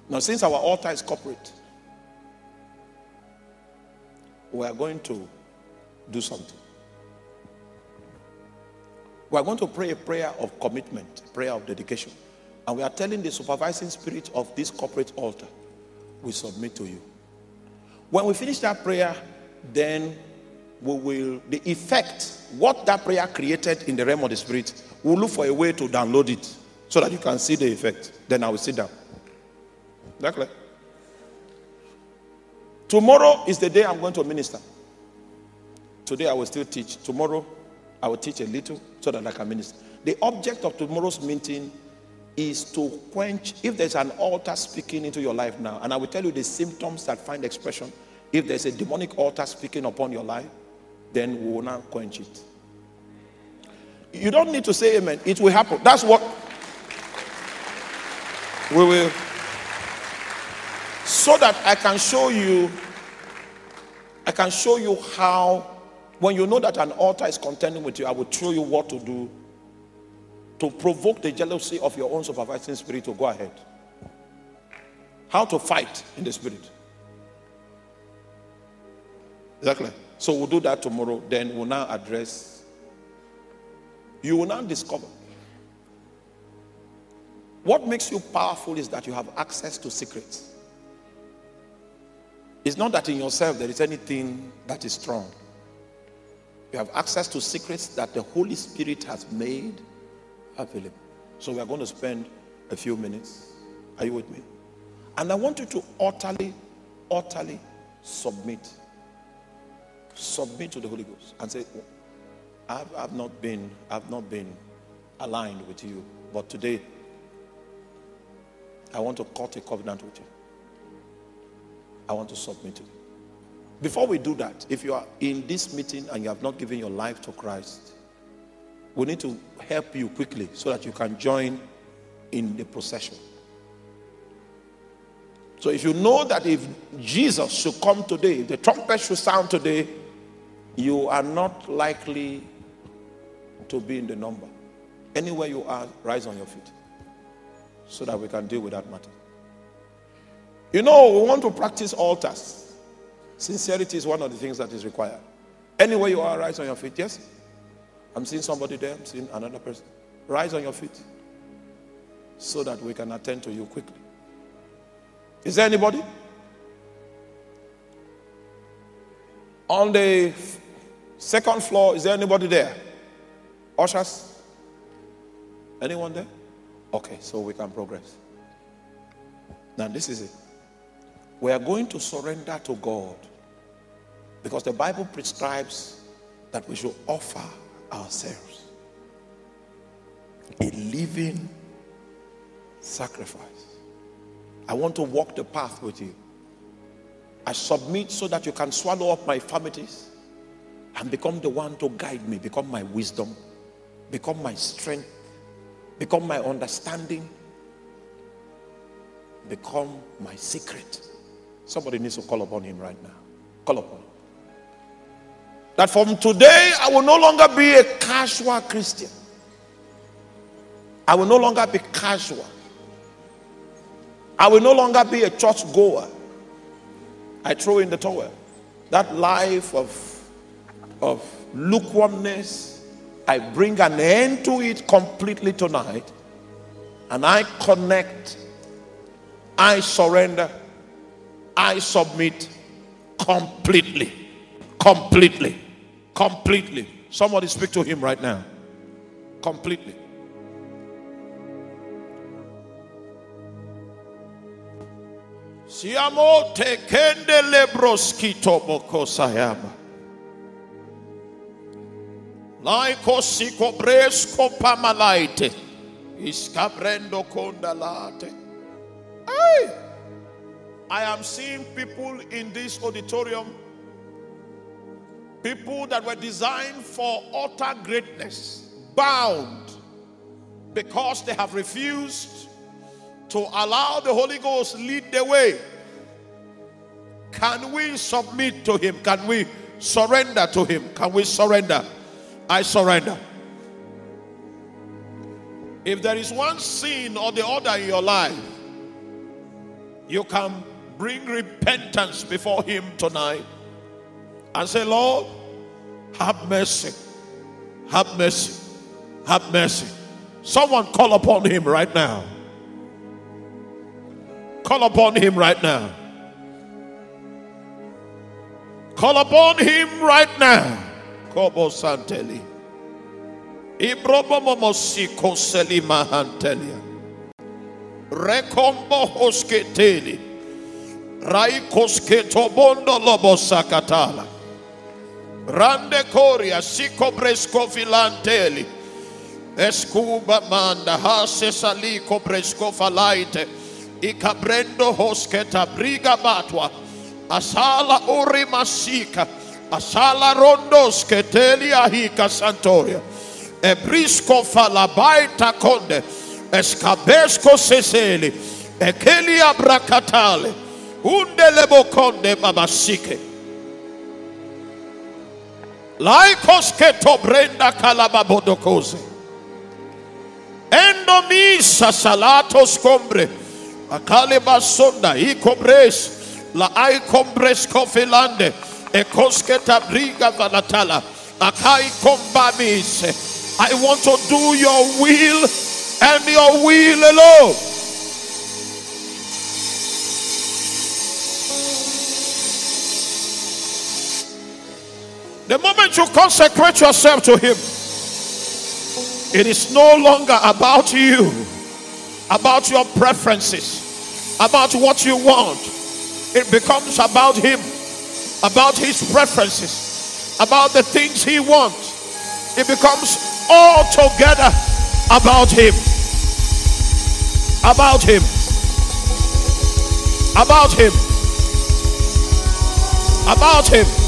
Now, since our altar is corporate, we are going to do something. We are going to pray a prayer of commitment, prayer of dedication. And we are telling the supervising spirit of this corporate altar, we submit to you. When we finish that prayer, then we will, the effect, what that prayer created in the realm of the spirit, we'll look for a way to download it so that you can see the effect. Then I will sit down. Exactly. Tomorrow is the day I'm going to minister. Today I will still teach. Tomorrow I will teach a little so that I can minister. The object of tomorrow's meeting is to quench if there's an altar speaking into your life now, and I will tell you the symptoms that find expression. If there's a demonic altar speaking upon your life, then we will now quench it. You don't need to say amen. It will happen. That's what we will so that I can show you, I can show you how, when you know that an altar is contending with you, I will show you what to do to provoke the jealousy of your own supervising spirit to go ahead. How to fight in the spirit. Exactly. So we'll do that tomorrow. Then we'll now address. You will now discover. What makes you powerful is that you have access to secrets. It's not that in yourself there is anything that is strong. You have access to secrets that the Holy Spirit has made available. So we are going to spend a few minutes. Are you with me? And I want you to utterly, utterly submit. Submit to the Holy Ghost and say, I've, I've not been, I've not been aligned with you, but today I want to cut a covenant with you. I want to submit to you. Before we do that, if you are in this meeting and you have not given your life to Christ, we need to help you quickly so that you can join in the procession. So if you know that if Jesus should come today, if the trumpet should sound today, you are not likely to be in the number. Anywhere you are, rise on your feet so that we can deal with that matter. You know, we want to practice altars. Sincerity is one of the things that is required. Anywhere you are, rise on your feet. Yes? I'm seeing somebody there. I'm seeing another person. Rise on your feet so that we can attend to you quickly. Is there anybody? On the second floor, is there anybody there? Ushers? Anyone there? Okay, so we can progress. Now, this is it. We are going to surrender to God because the Bible prescribes that we should offer ourselves a living sacrifice. I want to walk the path with you. I submit so that you can swallow up my infirmities and become the one to guide me, become my wisdom, become my strength, become my understanding, become my secret. Somebody needs to call upon him right now. Call upon him. That from today, I will no longer be a casual Christian. I will no longer be casual. I will no longer be a church goer. I throw in the towel. That life of, of lukewarmness, I bring an end to it completely tonight. And I connect, I surrender, I submit completely. Completely. Completely. Somebody speak to him right now. Completely. Siamo tekende lebroskito bokosayama. Laiko siko bresko pamalaite. Iskabrendo kondalate. Hey! I am seeing people in this auditorium, people that were designed for utter greatness, bound because they have refused to allow the Holy Ghost lead the way. Can we submit to Him? Can we surrender to Him? Can we surrender? I surrender. If there is one sin or the other in your life, you can bring repentance before Him tonight and say, Lord, have mercy. Have mercy. Have mercy. Someone call upon Him right now. Call upon Him right now. Call upon Him right now. Kobo Santeli. Ibrobomosiko Selima Hantelia. Rekombo Hosketeli. Raikosketobondo lobosakatala. Rande coria, sicobresco filanteli. Escuba manda, hase salico presco falaite. E cabrendo hosqueta briga batua. A sala urimassica. A sala rondosqueteli ahica santoria. E brisco falabaita conde. Escabesco seseli. E que li abracatale. Endomisa salatos combre akale basonda ikobres la ikombres kofilande. Ekosketa briga valatala akai kombamis I want to do your will and your will alone. The moment you consecrate yourself to Him, it is no longer about you, about your preferences. about what you want. It becomes about Him, about His preferences, about the things He wants. It becomes altogether about Him. About Him. About Him. About Him. About Him.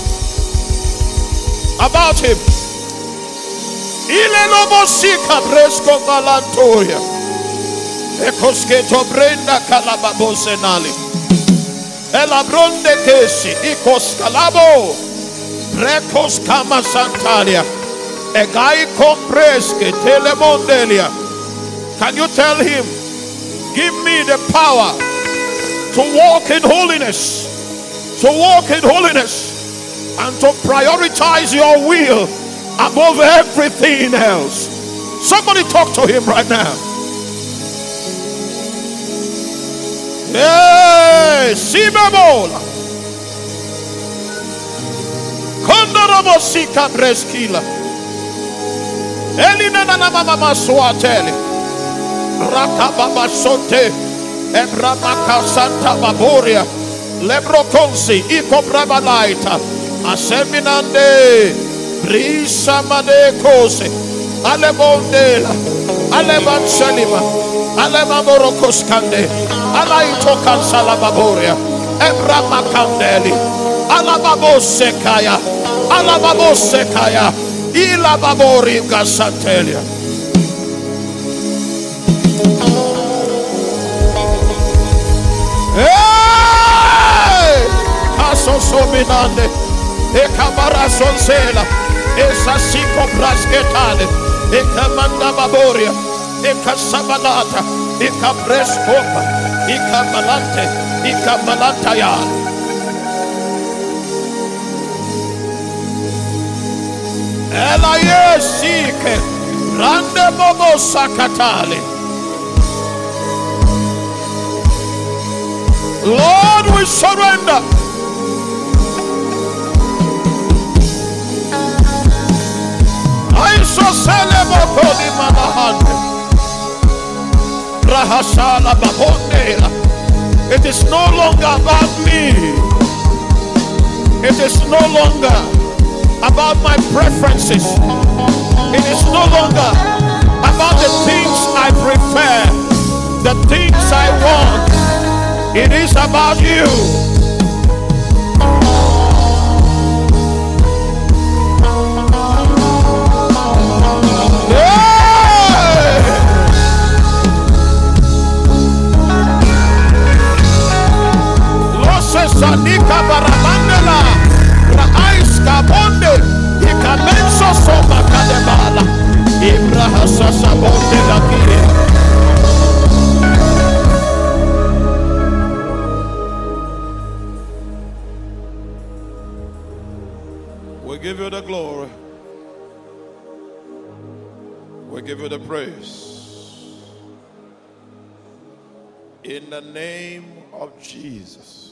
Ile lobo sika bresco valantoria. Ekosketo brenda kalababosenali. Elabronde kesi ikos kalabo. Brekos kama santalia. Egai compreske telemondelia. Can you tell him, give me the power to walk in holiness, to walk in holiness, and to prioritize your will above everything else. Somebody talk to him right now. Hey, Sibemola. Kondarabosika breskila. Elina na mama swateli. Rakababa sote. Ebramaka santa baboria. Lebrokonsi iko brabalaita. Aseminande. Brisa made kose. Alebondela. Aleban selima. Alema morokoskande. Alaito kansala baboria. Ebramakandeli. Alababosekaya. Alababosekaya. Ila babori gasatelia. Hey! Sominande. Ekabara sonsela. Esa siko prasketale. Ekamanda baboria. Ekasabalata. Ekapreskopa. Ekamalante. Ekamalantaya. Ela sike. Rande bobo sakatale. Lord, we surrender. I so celebo kodi manahande. Rahasala babondela. It is no longer about me. It is no longer about my preferences. It is no longer about the things I prefer, the things I want. It is about you. Sanika baramandela Raaiska bonde Ikamenso kadebala Ibraha sasa bonde We give you the glory. We give you the praise. In the name of Jesus.